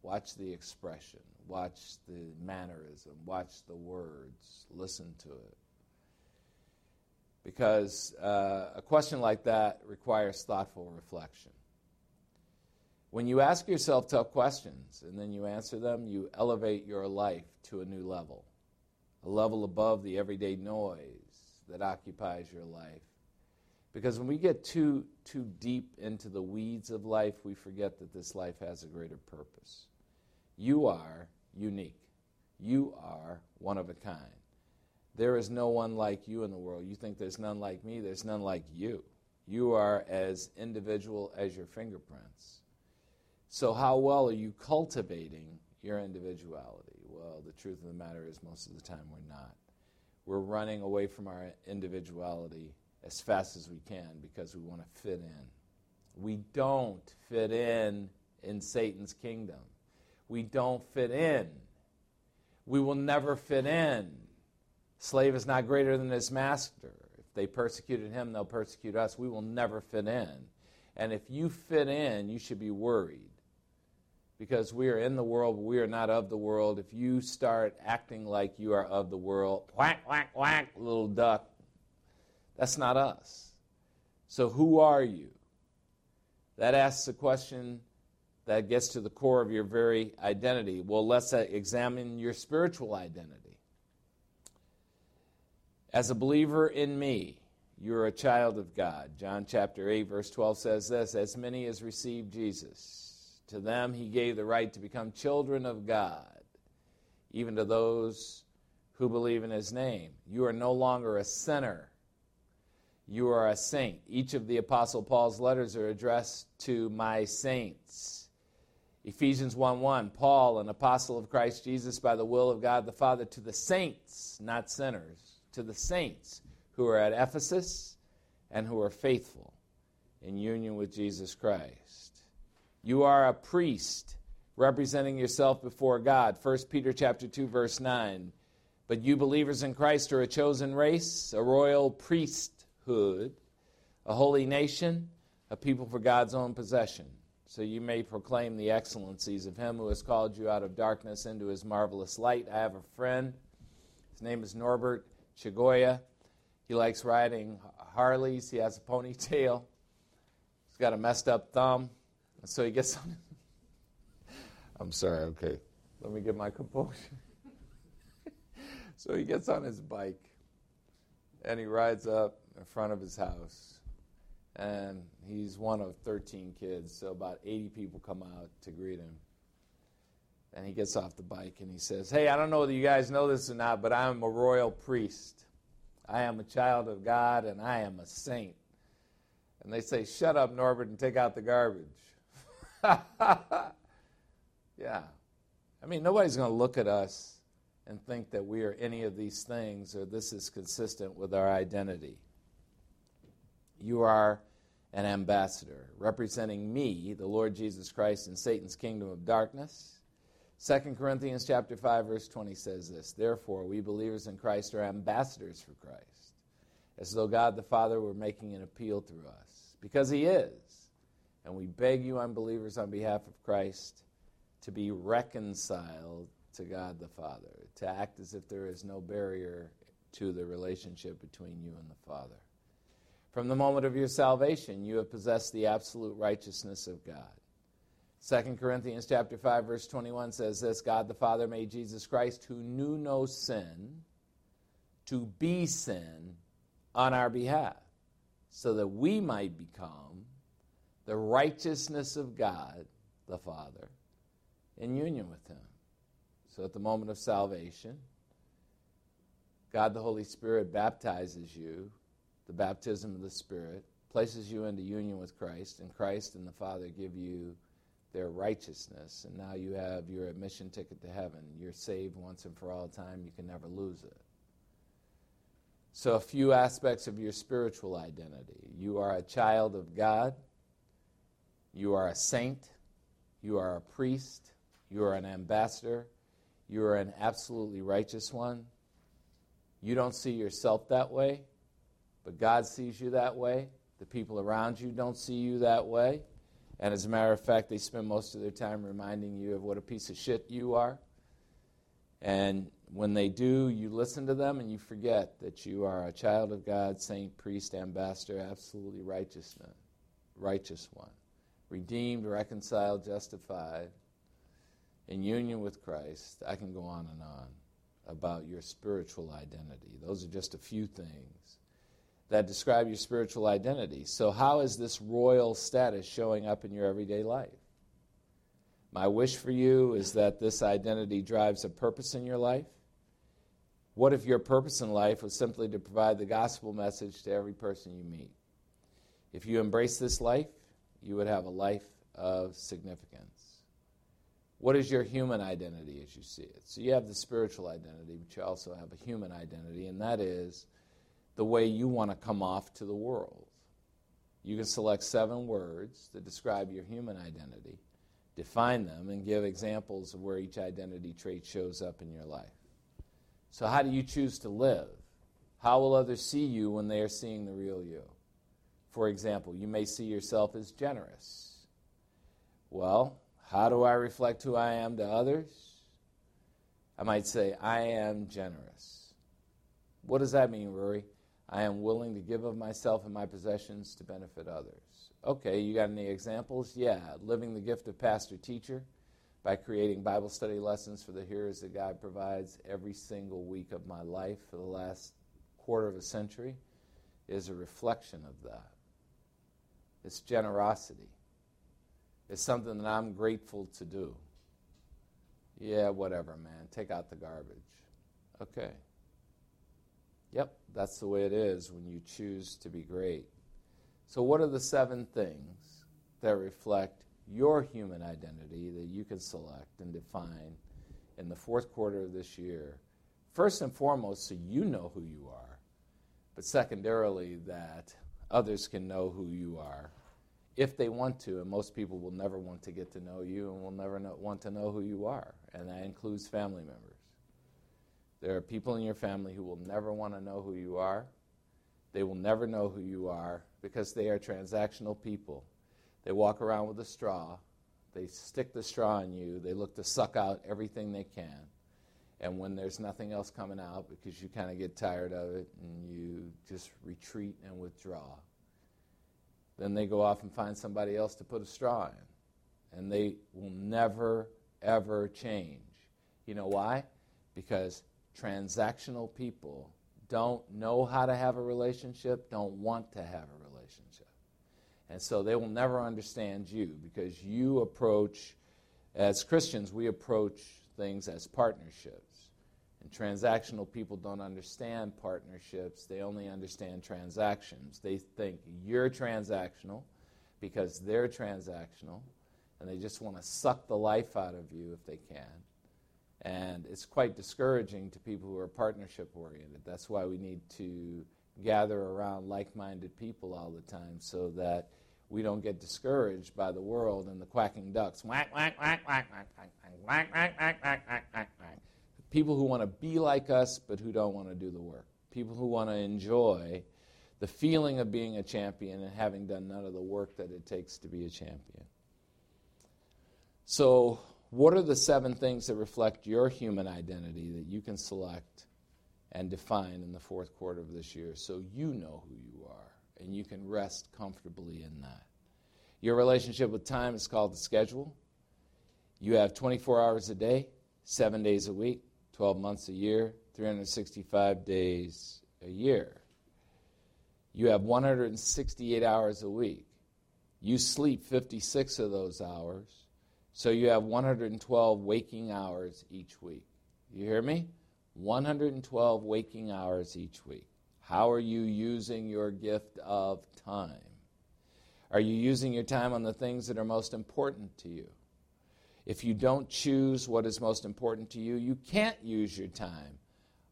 Watch the expression. Watch the mannerism, watch the words, listen to it. because uh, a question like that requires thoughtful reflection. When you ask yourself tough questions and then you answer them, you elevate your life to a new level, a level above the everyday noise that occupies your life. Because when we get too, too deep into the weeds of life, we forget that this life has a greater purpose. You are unique. You are one of a kind. There is no one like you in the world. You think there's none like me, there's none like you. You are as individual as your fingerprints. So, how well are you cultivating your individuality? Well, the truth of the matter is, most of the time, we're not. We're running away from our individuality as fast as we can because we want to fit in. We don't fit in in Satan's kingdom. We don't fit in. We will never fit in. Slave is not greater than his master. If they persecuted him, they'll persecute us. We will never fit in. And if you fit in, you should be worried because we are in the world, but we are not of the world. If you start acting like you are of the world, whack, whack, whack, little duck, that's not us. So who are you? That asks a question that gets to the core of your very identity. Well, let's uh, examine your spiritual identity. As a believer in me, you're a child of God. John chapter 8, verse 12 says this As many as received Jesus, to them he gave the right to become children of God, even to those who believe in his name. You are no longer a sinner you are a saint. Each of the Apostle Paul's letters are addressed to my saints. Ephesians 1 1, Paul, an apostle of Christ Jesus by the will of God the Father, to the saints, not sinners, to the saints who are at Ephesus and who are faithful in union with Jesus Christ. You are a priest representing yourself before God. 1 Peter chapter 2 verse 9. But you believers in Christ are a chosen race, a royal priesthood, a holy nation, a people for God's own possession. So you may proclaim the excellencies of him who has called you out of darkness into his marvelous light. I have a friend. His name is Norbert Chagoya. He likes riding Harleys. He has a ponytail. He's got a messed up thumb. And so he gets on. I'm sorry, okay. Let me get my composure. so he gets on his bike and he rides up in front of his house. And he's one of 13 kids, so about 80 people come out to greet him. And he gets off the bike and he says, Hey, I don't know whether you guys know this or not, but I'm a royal priest. I am a child of God and I am a saint. And they say, Shut up, Norbert, and take out the garbage. yeah. I mean, nobody's going to look at us and think that we are any of these things or this is consistent with our identity. You are an ambassador representing me, the Lord Jesus Christ, in Satan's kingdom of darkness. 2 Corinthians chapter 5 verse 20 says this, therefore we believers in Christ are ambassadors for Christ, as though God the Father were making an appeal through us, because he is. And we beg you unbelievers on behalf of Christ to be reconciled to God the Father, to act as if there is no barrier to the relationship between you and the Father. From the moment of your salvation, you have possessed the absolute righteousness of God. 2 Corinthians chapter 5 verse 21 says this, God the Father made Jesus Christ who knew no sin to be sin on our behalf so that we might become the righteousness of God the Father in union with him. So at the moment of salvation, God the Holy Spirit baptizes you the baptism of the Spirit, places you into union with Christ, and Christ and the Father give you their righteousness, and now you have your admission ticket to heaven. You're saved once and for all time. You can never lose it. So, a few aspects of your spiritual identity. You are a child of God. You are a saint. You are a priest. You are an ambassador. You are an absolutely righteous one. You don't see yourself that way. But God sees you that way. The people around you don't see you that way. And as a matter of fact, they spend most of their time reminding you of what a piece of shit you are. And when they do, you listen to them and you forget that you are a child of God, saint, priest, ambassador, absolutely righteous, righteous one, redeemed, reconciled, justified, in union with Christ. I can go on and on about your spiritual identity. Those are just a few things that describe your spiritual identity. So, how is this royal status showing up in your everyday life? My wish for you is that this identity drives a purpose in your life. What if your purpose in life was simply to provide the gospel message to every person you meet? If you embrace this life, you would have a life of significance. What is your human identity as you see it? So you have the spiritual identity, but you also have a human identity, and that is the way you want to come off to the world. You can select seven words that describe your human identity, define them, and give examples of where each identity trait shows up in your life. So, how do you choose to live? How will others see you when they are seeing the real you? For example, you may see yourself as generous. Well, how do I reflect who I am to others? I might say, I am generous. What does that mean, Rory? I am willing to give of myself and my possessions to benefit others. Okay, you got any examples? Yeah, living the gift of pastor teacher by creating Bible study lessons for the hearers that God provides every single week of my life for the last quarter of a century is a reflection of that. It's generosity. It's something that I'm grateful to do. Yeah, whatever, man. Take out the garbage. Okay. Yep, that's the way it is when you choose to be great. So, what are the seven things that reflect your human identity that you can select and define in the fourth quarter of this year? First and foremost, so you know who you are, but secondarily, that others can know who you are if they want to. And most people will never want to get to know you and will never want to know who you are, and that includes family members. There are people in your family who will never want to know who you are. They will never know who you are because they are transactional people. They walk around with a straw. They stick the straw in you. They look to suck out everything they can. And when there's nothing else coming out because you kind of get tired of it and you just retreat and withdraw, then they go off and find somebody else to put a straw in. And they will never, ever change. You know why? Because transactional people don't know how to have a relationship, don't want to have a relationship. And so they will never understand you because you approach, as Christians, we approach things as partnerships. And transactional people don't understand partnerships, they only understand transactions. They think you're transactional because they're transactional, and they just want to suck the life out of you if they can. And it's quite discouraging to people who are partnership oriented. That's why we need to gather around like minded people all the time so that we don't get discouraged by the world and the quacking ducks. Whack, whack, whack, whack, whack, whack, whack, whack, whack, whack, whack. People who want to be like us but who don't want to do the work. People who want to enjoy the feeling of being a champion and having done none of the work that it takes to be a champion. So, what are the seven things that reflect your human identity that you can select and define in the fourth quarter of this year so you know who you are and you can rest comfortably in that? Your relationship with time is called the schedule. You have 24 hours a day, seven days a week, 12 months a year, 365 days a year. You have 168 hours a week. You sleep 56 of those hours so you have 112 waking hours each week. You hear me? 112 waking hours each week. How are you using your gift of time? Are you using your time on the things that are most important to you? If you don't choose what is most important to you, you can't use your time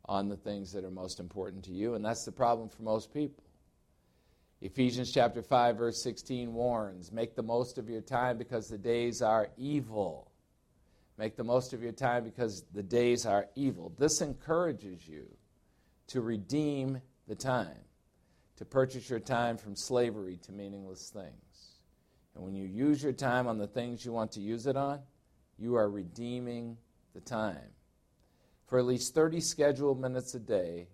on the things that are most important to you, and that's the problem for most people. Ephesians chapter 5 verse 16 warns, make the most of your time because the days are evil. Make the most of your time because the days are evil. This encourages you to redeem the time, to purchase your time from slavery to meaningless things. And when you use your time on the things you want to use it on, you are redeeming the time. For at least 30 scheduled minutes a day,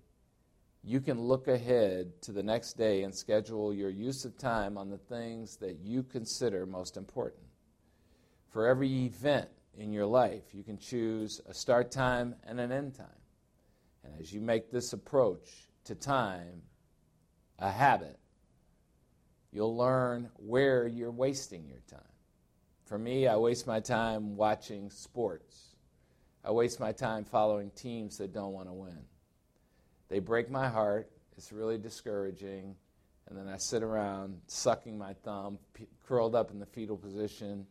you can look ahead to the next day and schedule your use of time on the things that you consider most important. For every event in your life, you can choose a start time and an end time. And as you make this approach to time a habit, you'll learn where you're wasting your time. For me, I waste my time watching sports. I waste my time following teams that don't want to win. They break my heart. It's really discouraging. And then I sit around sucking my thumb, p- curled up in the fetal position,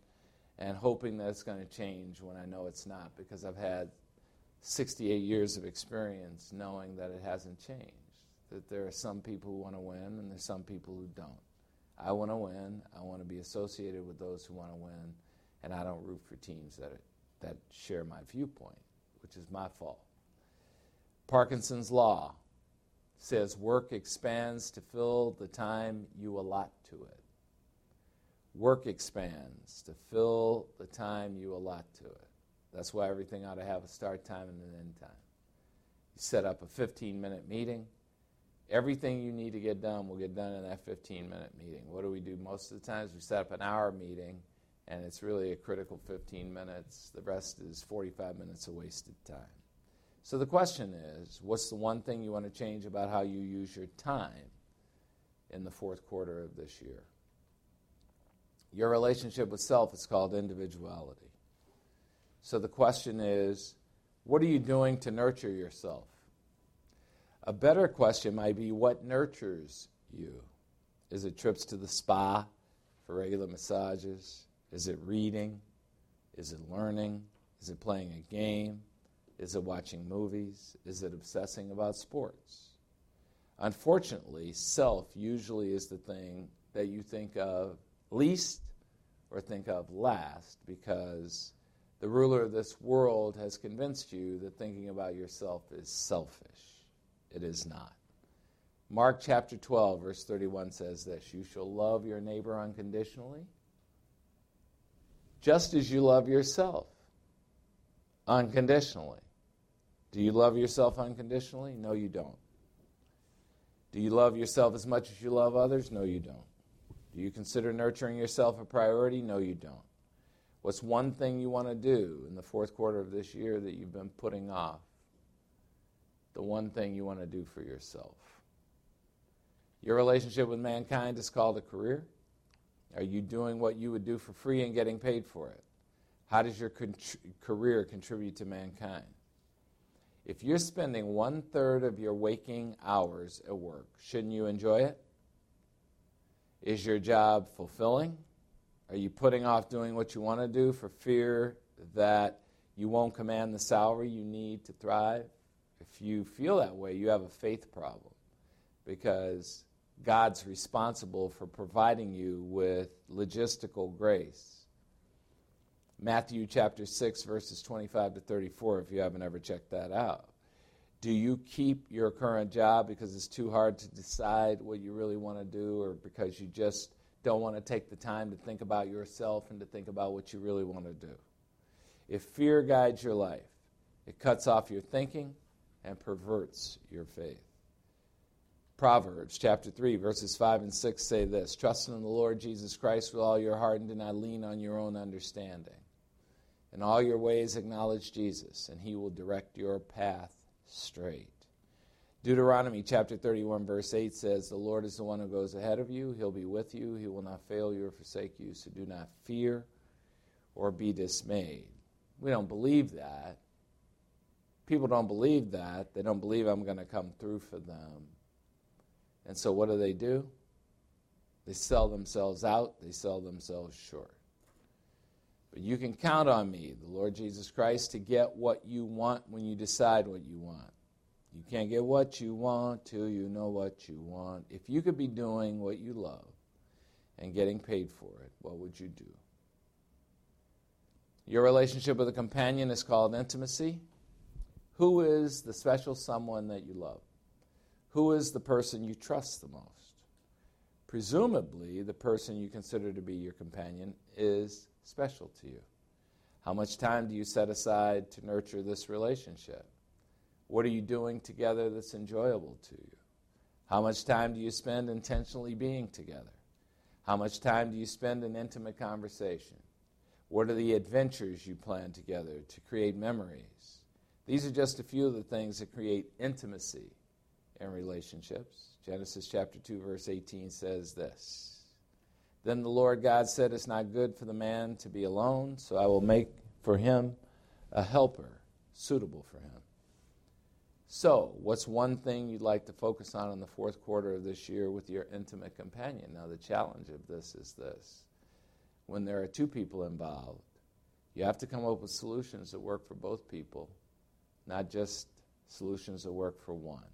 and hoping that it's going to change when I know it's not because I've had 68 years of experience knowing that it hasn't changed. That there are some people who want to win and there's some people who don't. I want to win. I want to be associated with those who want to win, and I don't root for teams that, that share my viewpoint, which is my fault. Parkinson's Law says work expands to fill the time you allot to it. Work expands to fill the time you allot to it. That's why everything ought to have a start time and an end time. You set up a 15 minute meeting. Everything you need to get done will get done in that 15 minute meeting. What do we do most of the times? We set up an hour meeting, and it's really a critical 15 minutes. The rest is 45 minutes of wasted time. So the question is what's the one thing you want to change about how you use your time in the fourth quarter of this year? Your relationship with self is called individuality. So the question is what are you doing to nurture yourself? A better question might be what nurtures you? Is it trips to the spa for regular massages? Is it reading? Is it learning? Is it playing a game? Is it watching movies? Is it obsessing about sports? Unfortunately, self usually is the thing that you think of least or think of last because the ruler of this world has convinced you that thinking about yourself is selfish. It is not. Mark chapter 12, verse 31 says this You shall love your neighbor unconditionally, just as you love yourself unconditionally. Do you love yourself unconditionally? No, you don't. Do you love yourself as much as you love others? No, you don't. Do you consider nurturing yourself a priority? No, you don't. What's one thing you want to do in the fourth quarter of this year that you've been putting off? The one thing you want to do for yourself. Your relationship with mankind is called a career. Are you doing what you would do for free and getting paid for it? How does your con- career contribute to mankind? If you're spending one third of your waking hours at work, shouldn't you enjoy it? Is your job fulfilling? Are you putting off doing what you want to do for fear that you won't command the salary you need to thrive? If you feel that way, you have a faith problem because God's responsible for providing you with logistical grace. Matthew chapter 6, verses 25 to 34, if you haven't ever checked that out. Do you keep your current job because it's too hard to decide what you really want to do, or because you just don't want to take the time to think about yourself and to think about what you really want to do? If fear guides your life, it cuts off your thinking and perverts your faith. Proverbs chapter 3, verses 5 and 6 say this Trust in the Lord Jesus Christ with all your heart and do not lean on your own understanding. In all your ways, acknowledge Jesus, and he will direct your path straight. Deuteronomy chapter 31, verse 8 says, The Lord is the one who goes ahead of you. He'll be with you. He will not fail you or forsake you. So do not fear or be dismayed. We don't believe that. People don't believe that. They don't believe I'm going to come through for them. And so what do they do? They sell themselves out, they sell themselves short. But you can count on me, the Lord Jesus Christ, to get what you want when you decide what you want. You can't get what you want till you know what you want. If you could be doing what you love and getting paid for it, what would you do? Your relationship with a companion is called intimacy. Who is the special someone that you love? Who is the person you trust the most? Presumably, the person you consider to be your companion is special to you. How much time do you set aside to nurture this relationship? What are you doing together that's enjoyable to you? How much time do you spend intentionally being together? How much time do you spend in intimate conversation? What are the adventures you plan together to create memories? These are just a few of the things that create intimacy in relationships. Genesis chapter 2 verse 18 says this. Then the Lord God said, It's not good for the man to be alone, so I will make for him a helper suitable for him. So, what's one thing you'd like to focus on in the fourth quarter of this year with your intimate companion? Now, the challenge of this is this when there are two people involved, you have to come up with solutions that work for both people, not just solutions that work for one.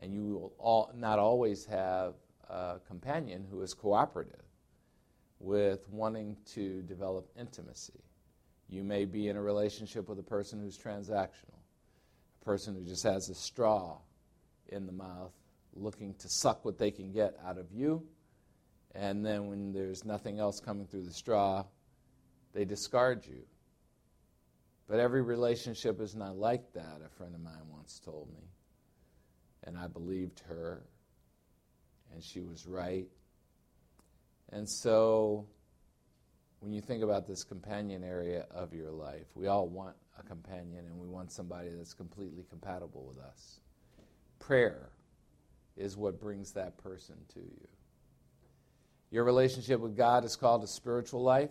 And you will all, not always have a companion who is cooperative with wanting to develop intimacy. You may be in a relationship with a person who's transactional a person who just has a straw in the mouth looking to suck what they can get out of you. And then when there's nothing else coming through the straw, they discard you. But every relationship is not like that, a friend of mine once told me. And I believed her, and she was right. And so, when you think about this companion area of your life, we all want a companion and we want somebody that's completely compatible with us. Prayer is what brings that person to you. Your relationship with God is called a spiritual life.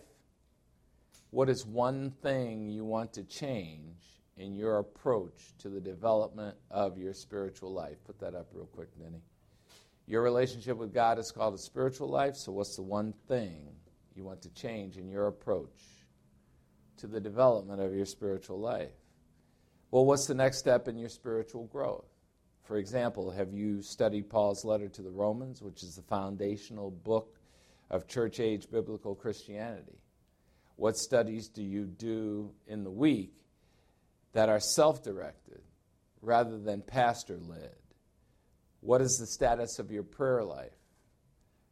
What is one thing you want to change in your approach to the development of your spiritual life? Put that up real quick, Denny. Your relationship with God is called a spiritual life, so what's the one thing you want to change in your approach to the development of your spiritual life. Well, what's the next step in your spiritual growth? For example, have you studied Paul's letter to the Romans, which is the foundational book of church age biblical Christianity? What studies do you do in the week that are self directed rather than pastor led? What is the status of your prayer life?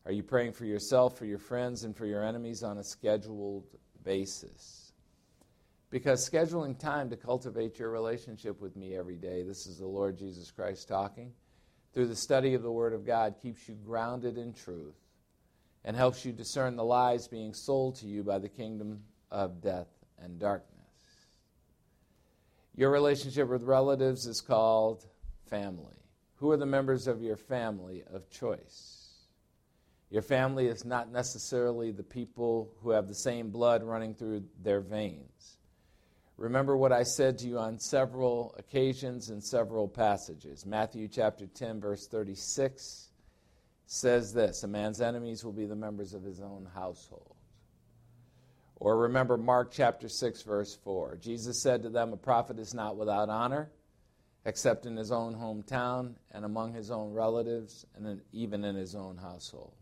Are you praying for yourself, for your friends, and for your enemies on a scheduled basis? Because scheduling time to cultivate your relationship with me every day, this is the Lord Jesus Christ talking, through the study of the Word of God keeps you grounded in truth and helps you discern the lies being sold to you by the kingdom of death and darkness. Your relationship with relatives is called family. Who are the members of your family of choice? Your family is not necessarily the people who have the same blood running through their veins. Remember what I said to you on several occasions in several passages. Matthew chapter 10, verse 36 says this A man's enemies will be the members of his own household. Or remember Mark chapter 6, verse 4. Jesus said to them, A prophet is not without honor, except in his own hometown and among his own relatives, and even in his own household.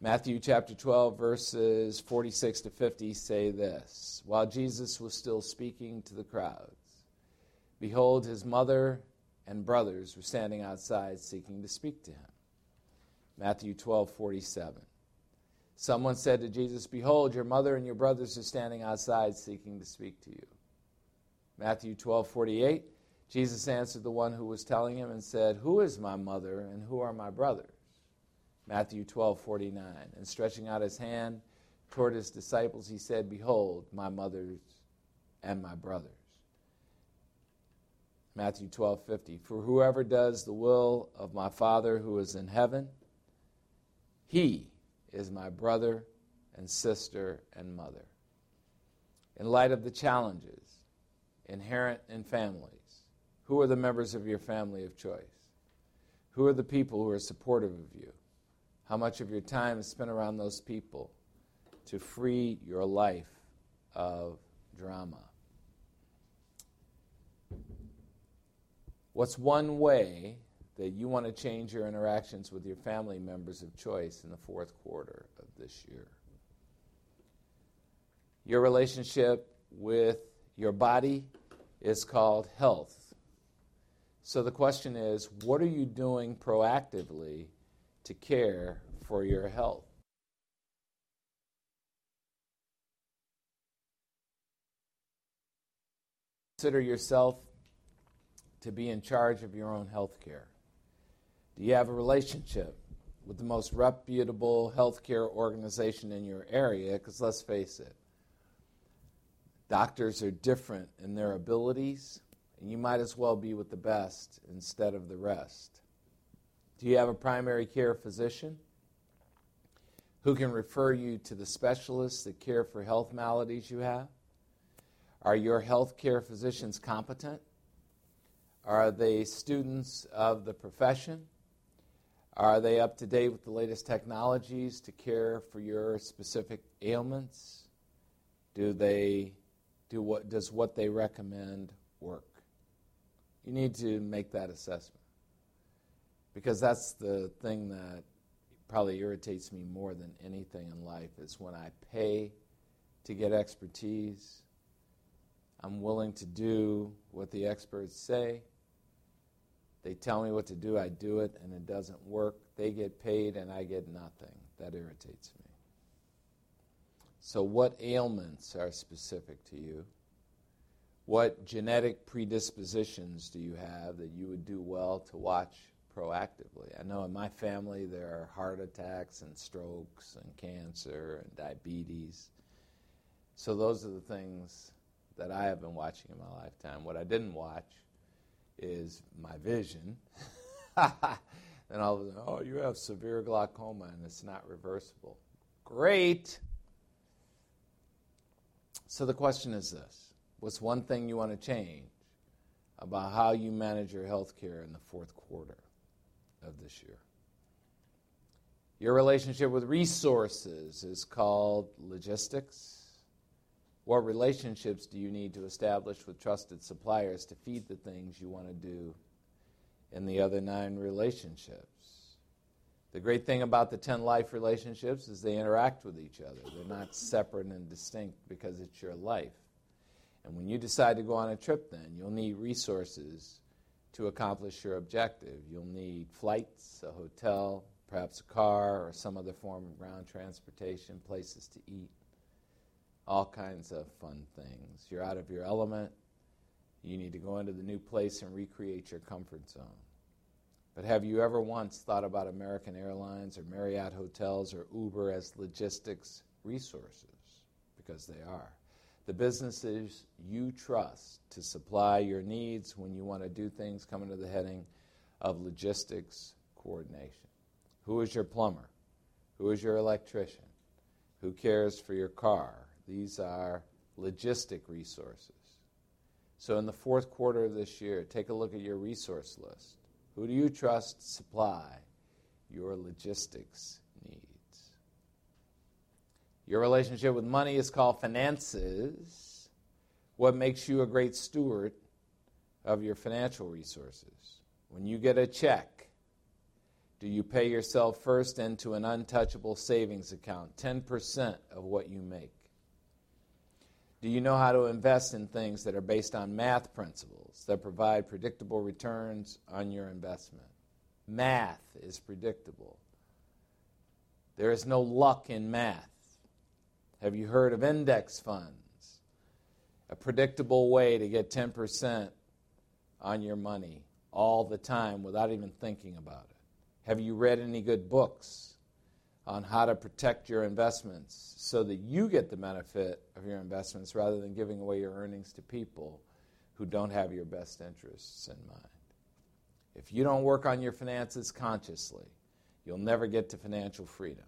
Matthew chapter 12, verses 46 to 50 say this While Jesus was still speaking to the crowds, behold, his mother and brothers were standing outside seeking to speak to him. Matthew 12, 47. Someone said to Jesus, Behold, your mother and your brothers are standing outside seeking to speak to you. Matthew 12, 48. Jesus answered the one who was telling him and said, Who is my mother and who are my brothers? Matthew 12, 49. And stretching out his hand toward his disciples, he said, Behold, my mothers and my brothers. Matthew 12, 50. For whoever does the will of my Father who is in heaven, he is my brother and sister and mother. In light of the challenges inherent in families, who are the members of your family of choice? Who are the people who are supportive of you? how much of your time is spent around those people to free your life of drama. What's one way that you want to change your interactions with your family members of choice in the fourth quarter of this year? Your relationship with your body is called health. So the question is what are you doing proactively to care for your health. Consider yourself to be in charge of your own health care? Do you have a relationship with the most reputable healthcare organization in your area? Because let's face it, doctors are different in their abilities, and you might as well be with the best instead of the rest. Do you have a primary care physician who can refer you to the specialists that care for health maladies you have? Are your health care physicians competent? Are they students of the profession? Are they up to date with the latest technologies to care for your specific ailments? Do they do what does what they recommend work? You need to make that assessment. Because that's the thing that probably irritates me more than anything in life is when I pay to get expertise. I'm willing to do what the experts say, they tell me what to do, I do it, and it doesn't work. They get paid, and I get nothing. That irritates me. So, what ailments are specific to you? What genetic predispositions do you have that you would do well to watch proactively? I know in my family there are heart attacks and strokes and cancer and diabetes. So, those are the things that I have been watching in my lifetime. What I didn't watch is my vision. then all of a sudden, oh, you have severe glaucoma and it's not reversible. Great. So the question is this What's one thing you want to change about how you manage your health care in the fourth quarter of this year? Your relationship with resources is called logistics. What relationships do you need to establish with trusted suppliers to feed the things you want to do in the other nine relationships? The great thing about the 10 life relationships is they interact with each other. They're not separate and distinct because it's your life. And when you decide to go on a trip, then you'll need resources to accomplish your objective. You'll need flights, a hotel, perhaps a car, or some other form of ground transportation, places to eat all kinds of fun things. You're out of your element. You need to go into the new place and recreate your comfort zone. But have you ever once thought about American Airlines or Marriott Hotels or Uber as logistics resources? Because they are. The businesses you trust to supply your needs when you want to do things come under the heading of logistics coordination. Who is your plumber? Who is your electrician? Who cares for your car? These are logistic resources. So, in the fourth quarter of this year, take a look at your resource list. Who do you trust to supply your logistics? Your relationship with money is called finances. What makes you a great steward of your financial resources? When you get a check, do you pay yourself first into an untouchable savings account, 10% of what you make? Do you know how to invest in things that are based on math principles that provide predictable returns on your investment? Math is predictable. There is no luck in math. Have you heard of index funds? A predictable way to get 10% on your money all the time without even thinking about it. Have you read any good books on how to protect your investments so that you get the benefit of your investments rather than giving away your earnings to people who don't have your best interests in mind. If you don't work on your finances consciously, you'll never get to financial freedom.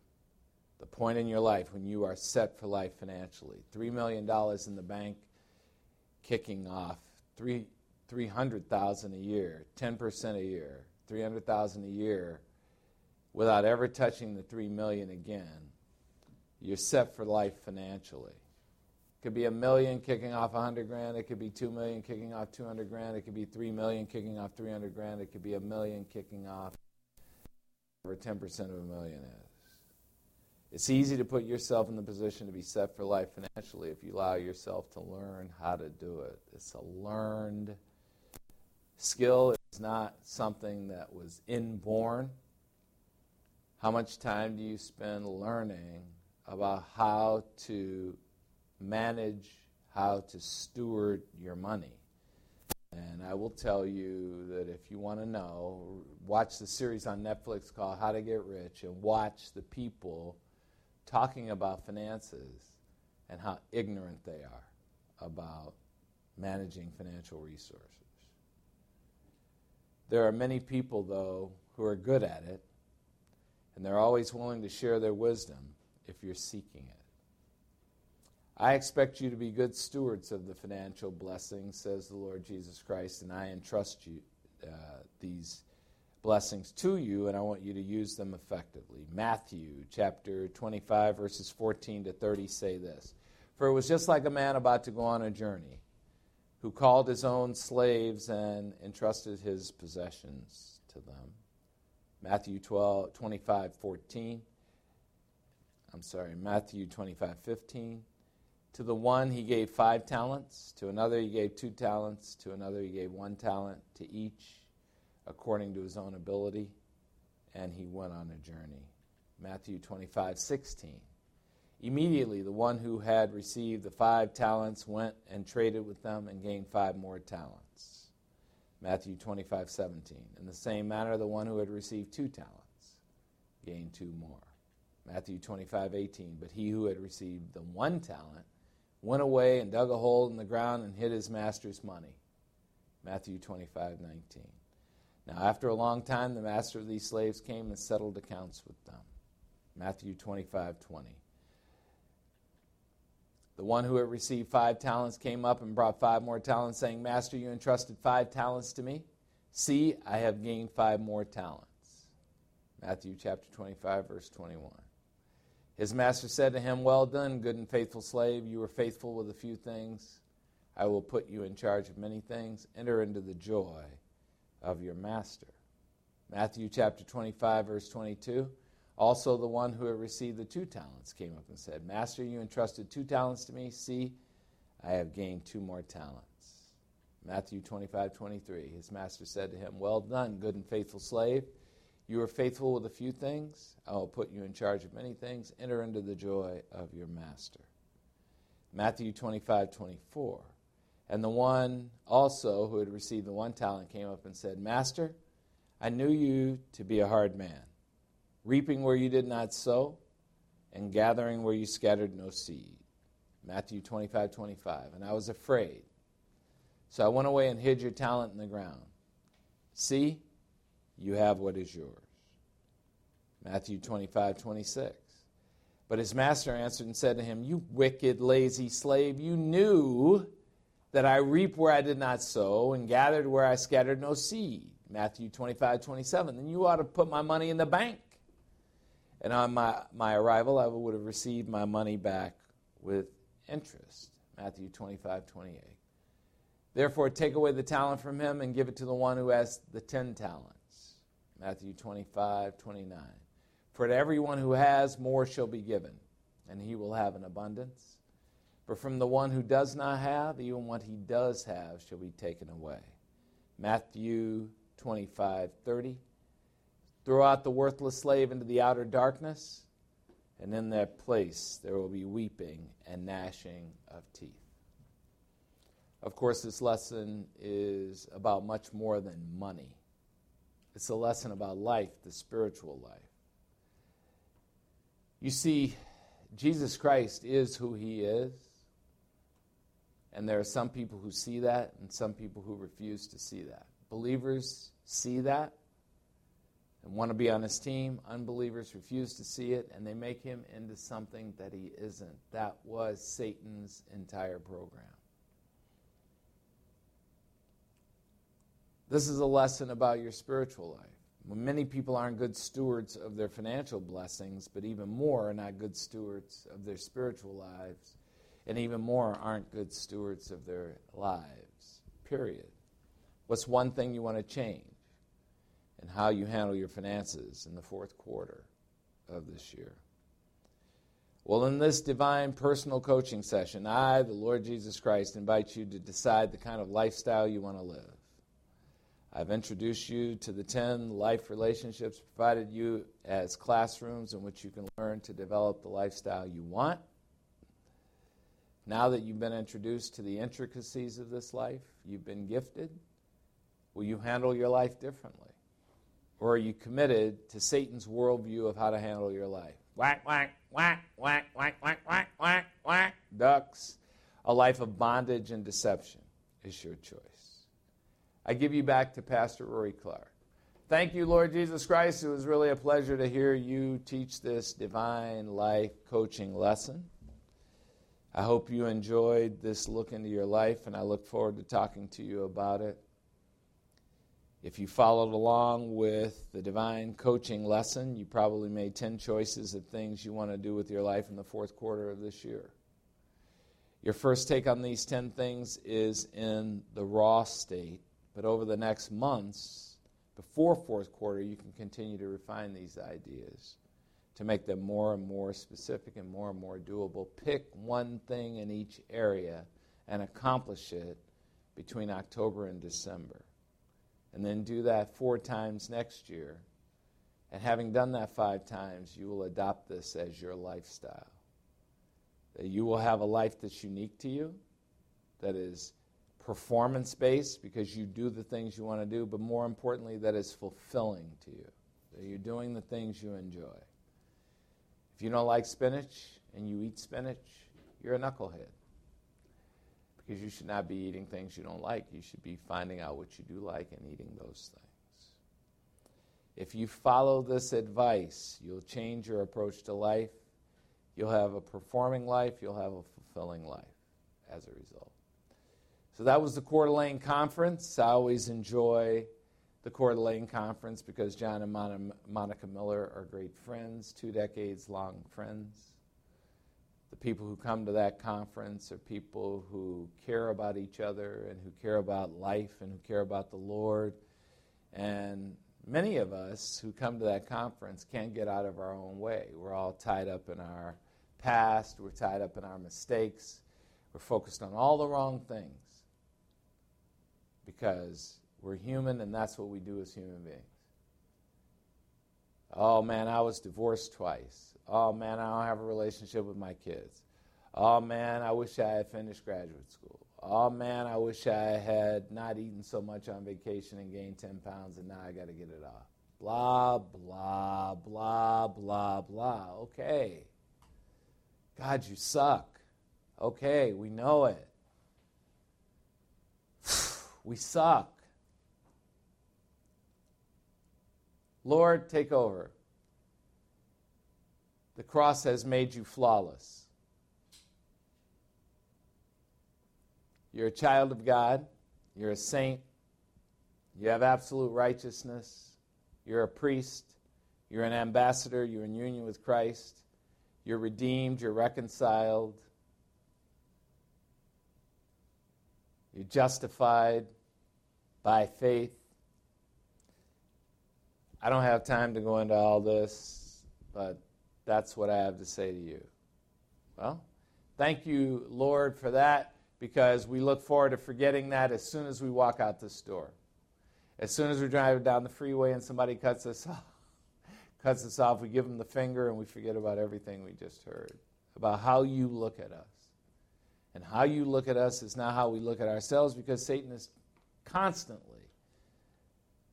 The point in your life when you are set for life financially, $3 million in the bank, kicking off, three, 300,000 a year, 10% a year, 300,000 a year without ever touching the 3 million again, you're set for life financially. It could be a million kicking off 100 grand, it could be 2 million kicking off 200 grand, it could be 3 million kicking off 300 grand, it could be a million kicking off whatever 10% of a million is. It's easy to put yourself in the position to be set for life financially if you allow yourself to learn how to do it. It's a learned skill. It's not something that was inborn. How much time do you spend learning about how to manage, how to steward your money? And I will tell you that if you want to know, watch the series on Netflix called How to Get Rich and watch the people talking about finances and how ignorant they are about managing financial resources. There are many people, though, who are good at it, and they're always willing to share their wisdom if you're seeking it. I expect you to be good stewards of the financial blessings, says the Lord Jesus Christ, and I entrust you uh, these blessings to you, and I want you to use them effectively. Matthew chapter 25, verses 14 to 30 say this For it was just like a man about to go on a journey, who called his own slaves and entrusted his possessions to them. Matthew 12, 25, 14. I'm sorry, Matthew 25, 15. To the one he gave five talents, to another he gave two talents, to another he gave one talent, to each according to his own ability, and he went on a journey. Matthew 25, 16. Immediately, the one who had received the five talents went and traded with them and gained five more talents. Matthew 25, 17. In the same manner, the one who had received two talents gained two more. Matthew 25, 18. But he who had received the one talent went away and dug a hole in the ground and hid his master's money. Matthew 25, 19. Now, after a long time, the master of these slaves came and settled accounts with them. Matthew 25, 20. The one who had received five talents came up and brought five more talents, saying, Master, you entrusted five talents to me. See, I have gained five more talents. Matthew chapter 25, verse 21. His master said to him, Well done, good and faithful slave. You were faithful with a few things. I will put you in charge of many things. Enter into the joy of your master. Matthew chapter 25, verse 22. Also, the one who had received the two talents came up and said, Master, you entrusted two talents to me. See, I have gained two more talents. Matthew 25, 23. His master said to him, Well done, good and faithful slave. You are faithful with a few things. I will put you in charge of many things. Enter into the joy of your master. Matthew 25, 24. And the one also who had received the one talent came up and said, Master, I knew you to be a hard man, reaping where you did not sow, and gathering where you scattered no seed. Matthew 25, 25. And I was afraid. So I went away and hid your talent in the ground. See, you have what is yours. Matthew 25, 26. But his master answered and said to him, You wicked, lazy slave, you knew that I reap where I did not sow and gathered where I scattered no seed. Matthew 25, 27. Then you ought to put my money in the bank. And on my, my arrival, I would have received my money back with interest. Matthew 25, 28. Therefore, take away the talent from him and give it to the one who has the ten talents. Matthew 25, 29. For to everyone who has, more shall be given, and he will have an abundance. But from the one who does not have, even what he does have shall be taken away. Matthew 25, 30. Throw out the worthless slave into the outer darkness, and in that place there will be weeping and gnashing of teeth. Of course, this lesson is about much more than money. It's a lesson about life, the spiritual life. You see, Jesus Christ is who he is. And there are some people who see that and some people who refuse to see that. Believers see that and want to be on his team. Unbelievers refuse to see it and they make him into something that he isn't. That was Satan's entire program. This is a lesson about your spiritual life. Many people aren't good stewards of their financial blessings, but even more are not good stewards of their spiritual lives, and even more aren't good stewards of their lives, period. What's one thing you want to change and how you handle your finances in the fourth quarter of this year? Well, in this divine personal coaching session, I, the Lord Jesus Christ, invite you to decide the kind of lifestyle you want to live. I've introduced you to the 10 life relationships, provided you as classrooms in which you can learn to develop the lifestyle you want. Now that you've been introduced to the intricacies of this life, you've been gifted, Will you handle your life differently? Or are you committed to Satan's worldview of how to handle your life? Whack, whack, whack, whack, whack, whack, whack, whack, whack, ducks. A life of bondage and deception is your choice. I give you back to Pastor Rory Clark. Thank you, Lord Jesus Christ. It was really a pleasure to hear you teach this divine life coaching lesson. I hope you enjoyed this look into your life, and I look forward to talking to you about it. If you followed along with the divine coaching lesson, you probably made 10 choices of things you want to do with your life in the fourth quarter of this year. Your first take on these 10 things is in the raw state, but over the next months, before fourth quarter, you can continue to refine these ideas to make them more and more specific and more and more doable. Pick one thing in each area and accomplish it between October and December and then do that four times next year. And having done that five times, you will adopt this as your lifestyle. That you will have a life that's unique to you, that is performance based because you do the things you want to do, but more importantly, that is fulfilling to you. That you're doing the things you enjoy. If you don't like spinach and you eat spinach, you're a knucklehead because you should not be eating things you don't like. You should be finding out what you do like and eating those things. If you follow this advice, you'll change your approach to life. You'll have a performing life, you'll have a fulfilling life as a result. So that was the Coeur d'Alene Conference. I always enjoy the Coeur d'Alene Conference because John and Monica Miller are great friends, two decades long friends. The people who come to that conference are people who care about each other and who care about life and who care about the Lord. And many of us who come to that conference can't get out of our own way. We're all tied up in our past, we're tied up in our mistakes, we're focused on all the wrong things because we're human and that's what we do as human beings. Oh man, I was divorced twice. Oh man, I don't have a relationship with my kids. Oh man, I wish I had finished graduate school. Oh man, I wish I had not eaten so much on vacation and gained 10 pounds and now I got to get it off. Blah, blah, blah, blah, blah. Okay. God, you suck. Okay, we know it. we suck. Lord, take over. The cross has made you flawless. You're a child of God. You're a saint. You have absolute righteousness. You're a priest. You're an ambassador. You're in union with Christ. You're redeemed. You're reconciled. You're justified by faith. I don't have time to go into all this, but that's what I have to say to you. Well, thank you, Lord, for that because we look forward to forgetting that as soon as we walk out this door. As soon as we're driving down the freeway and somebody cuts us off, cuts us off, we give them the finger and we forget about everything we just heard about how you look at us. And how you look at us is not how we look at ourselves because Satan is constantly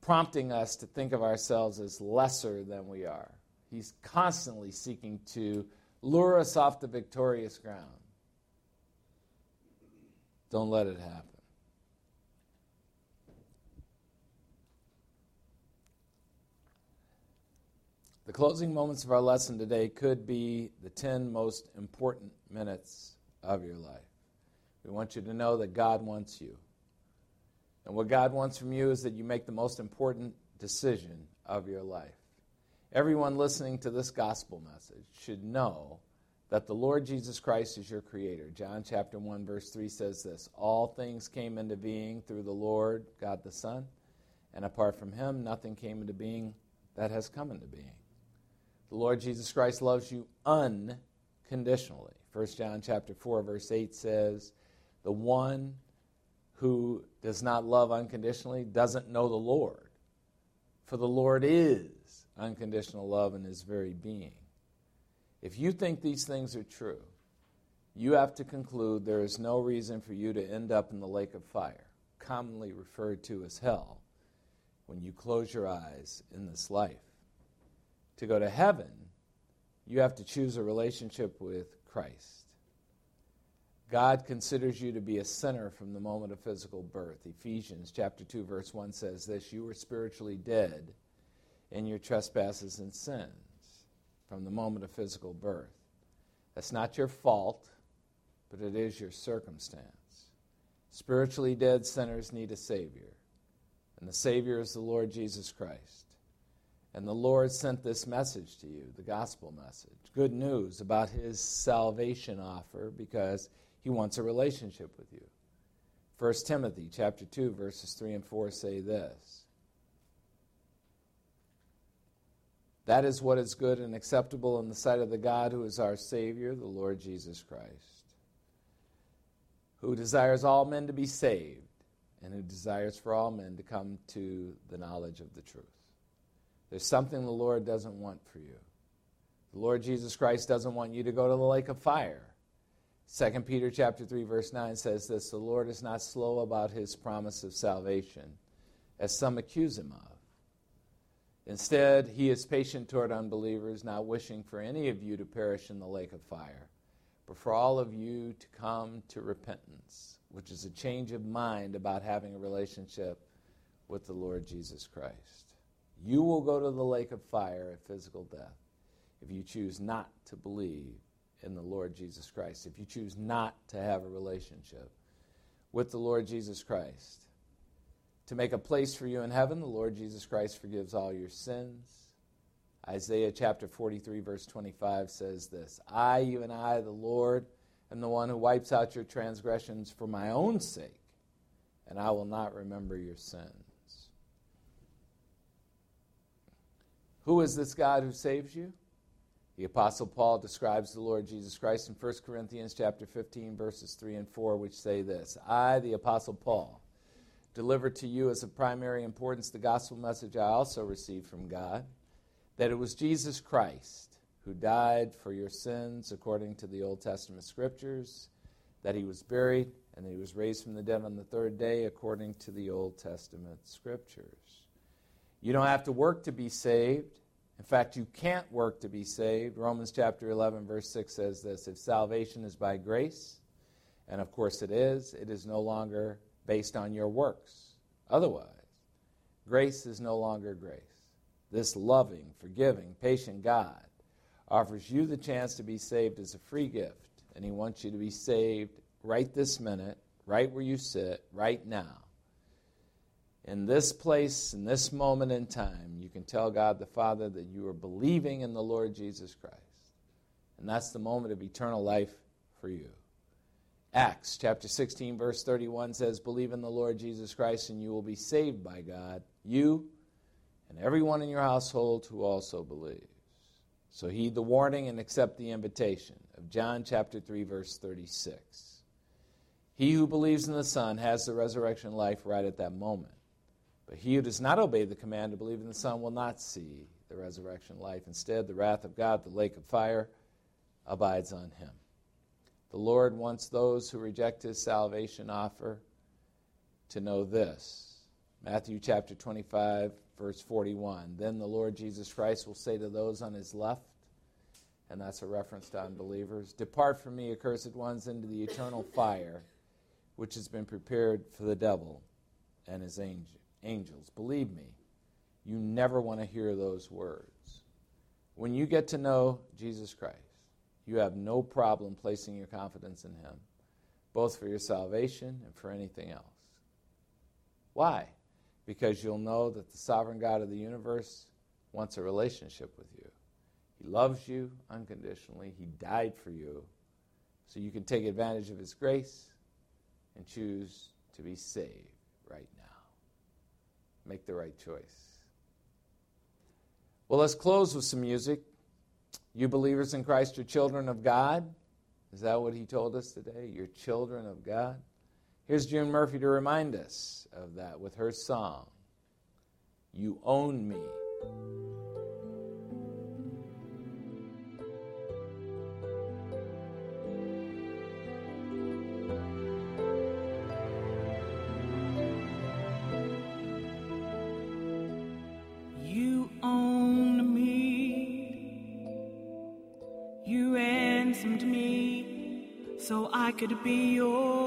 prompting us to think of ourselves as lesser than we are. He's constantly seeking to lure us off the victorious ground. Don't let it happen. The closing moments of our lesson today could be the 10 most important minutes of your life. We want you to know that God wants you. And what God wants from you is that you make the most important decision of your life. Everyone listening to this gospel message should know that the Lord Jesus Christ is your creator. John chapter 1 verse 3 says this, all things came into being through the Lord God the Son, and apart from him nothing came into being that has come into being. The Lord Jesus Christ loves you unconditionally. 1 John chapter 4 verse 8 says, the one who does not love unconditionally doesn't know the Lord. For the Lord is unconditional love in his very being. If you think these things are true, you have to conclude there is no reason for you to end up in the lake of fire, commonly referred to as hell, when you close your eyes in this life. To go to heaven, you have to choose a relationship with Christ. God considers you to be a sinner from the moment of physical birth. Ephesians chapter 2 verse 1 says this, you were spiritually dead in your trespasses and sins from the moment of physical birth. That's not your fault, but it is your circumstance. Spiritually dead sinners need a Savior, and the Savior is the Lord Jesus Christ. And the Lord sent this message to you, the gospel message, good news about His salvation offer because He wants a relationship with you. 1 Timothy chapter 2 verses 3 and 4 say this. That is what is good and acceptable in the sight of the God who is our Savior, the Lord Jesus Christ, who desires all men to be saved and who desires for all men to come to the knowledge of the truth. There's something the Lord doesn't want for you. The Lord Jesus Christ doesn't want you to go to the lake of fire. 2 Peter chapter 3 verse 9 says this, the Lord is not slow about his promise of salvation, as some accuse him of. Instead, he is patient toward unbelievers, not wishing for any of you to perish in the lake of fire, but for all of you to come to repentance, which is a change of mind about having a relationship with the Lord Jesus Christ. You will go to the lake of fire at physical death if you choose not to believe in the Lord Jesus Christ, if you choose not to have a relationship with the Lord Jesus Christ. To make a place for you in heaven, the Lord Jesus Christ forgives all your sins. Isaiah chapter 43, verse 25 says this I, even I, the Lord, am the one who wipes out your transgressions for my own sake, and I will not remember your sins. Who is this God who saves you? The apostle Paul describes the Lord Jesus Christ in 1 Corinthians chapter 15 verses 3 and 4 which say this, I the apostle Paul delivered to you as of primary importance the gospel message I also received from God, that it was Jesus Christ who died for your sins according to the Old Testament scriptures, that he was buried, and that he was raised from the dead on the third day according to the Old Testament scriptures. You don't have to work to be saved. In fact, you can't work to be saved. Romans chapter 11, verse 6 says this If salvation is by grace, and of course it is, it is no longer based on your works. Otherwise, grace is no longer grace. This loving, forgiving, patient God offers you the chance to be saved as a free gift, and He wants you to be saved right this minute, right where you sit, right now. In this place, in this moment in time, you can tell God the Father that you are believing in the Lord Jesus Christ. And that's the moment of eternal life for you. Acts chapter 16, verse 31 says, Believe in the Lord Jesus Christ, and you will be saved by God, you and everyone in your household who also believes. So heed the warning and accept the invitation of John chapter 3, verse 36. He who believes in the Son has the resurrection life right at that moment. But he who does not obey the command to believe in the Son will not see the resurrection life. Instead, the wrath of God, the lake of fire, abides on him. The Lord wants those who reject his salvation offer to know this. Matthew chapter 25, verse 41. Then the Lord Jesus Christ will say to those on his left, and that's a reference to unbelievers Depart from me, accursed ones, into the eternal fire, which has been prepared for the devil and his angels. Believe me, you never want to hear those words. When you get to know Jesus Christ, you have no problem placing your confidence in Him, both for your salvation and for anything else. Why? Because you'll know that the sovereign God of the universe wants a relationship with you. He loves you unconditionally, He died for you, so you can take advantage of His grace and choose to be saved. Make the right choice. Well, let's close with some music. You believers in Christ you're children of God. Is that what he told us today? You're children of God. Here's June Murphy to remind us of that with her song, You Own Me. could be yours.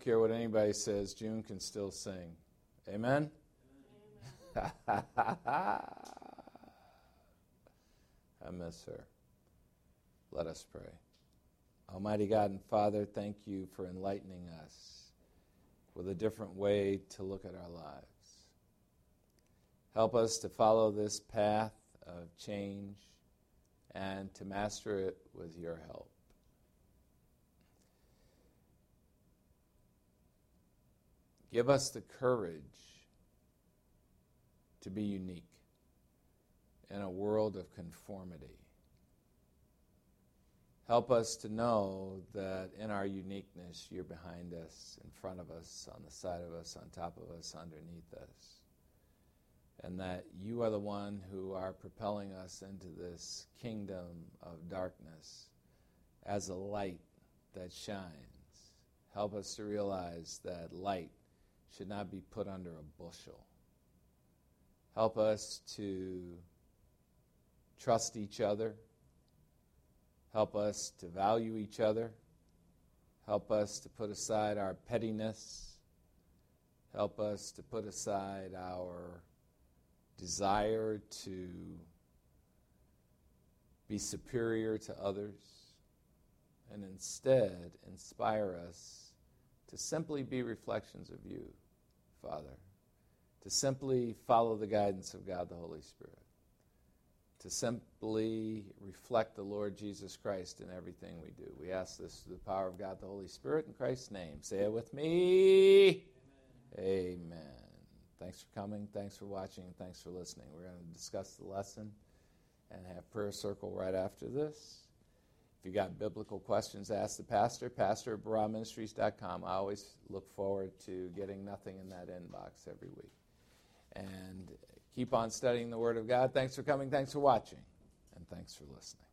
care what anybody says, June can still sing. Amen? Amen. I miss her. Let us pray. Almighty God and Father, thank you for enlightening us with a different way to look at our lives. Help us to follow this path of change and to master it with your help. Give us the courage to be unique in a world of conformity. Help us to know that in our uniqueness, you're behind us, in front of us, on the side of us, on top of us, underneath us. And that you are the one who are propelling us into this kingdom of darkness as a light that shines. Help us to realize that light should not be put under a bushel. Help us to trust each other. Help us to value each other. Help us to put aside our pettiness. Help us to put aside our desire to be superior to others, and instead inspire us to simply be reflections of you. Father. To simply follow the guidance of God the Holy Spirit to simply reflect the Lord Jesus Christ in everything we do. We ask this through the power of God the Holy Spirit in Christ's name. Say it with me. Amen. Amen. Thanks for coming. Thanks for watching. Thanks for listening. We're going to discuss the lesson and have prayer circle right after this. If you got biblical questions, ask the pastor, pastor at barahministries.com. I always look forward to getting nothing in that inbox every week. And keep on studying the Word of God. Thanks for coming. Thanks for watching. And thanks for listening.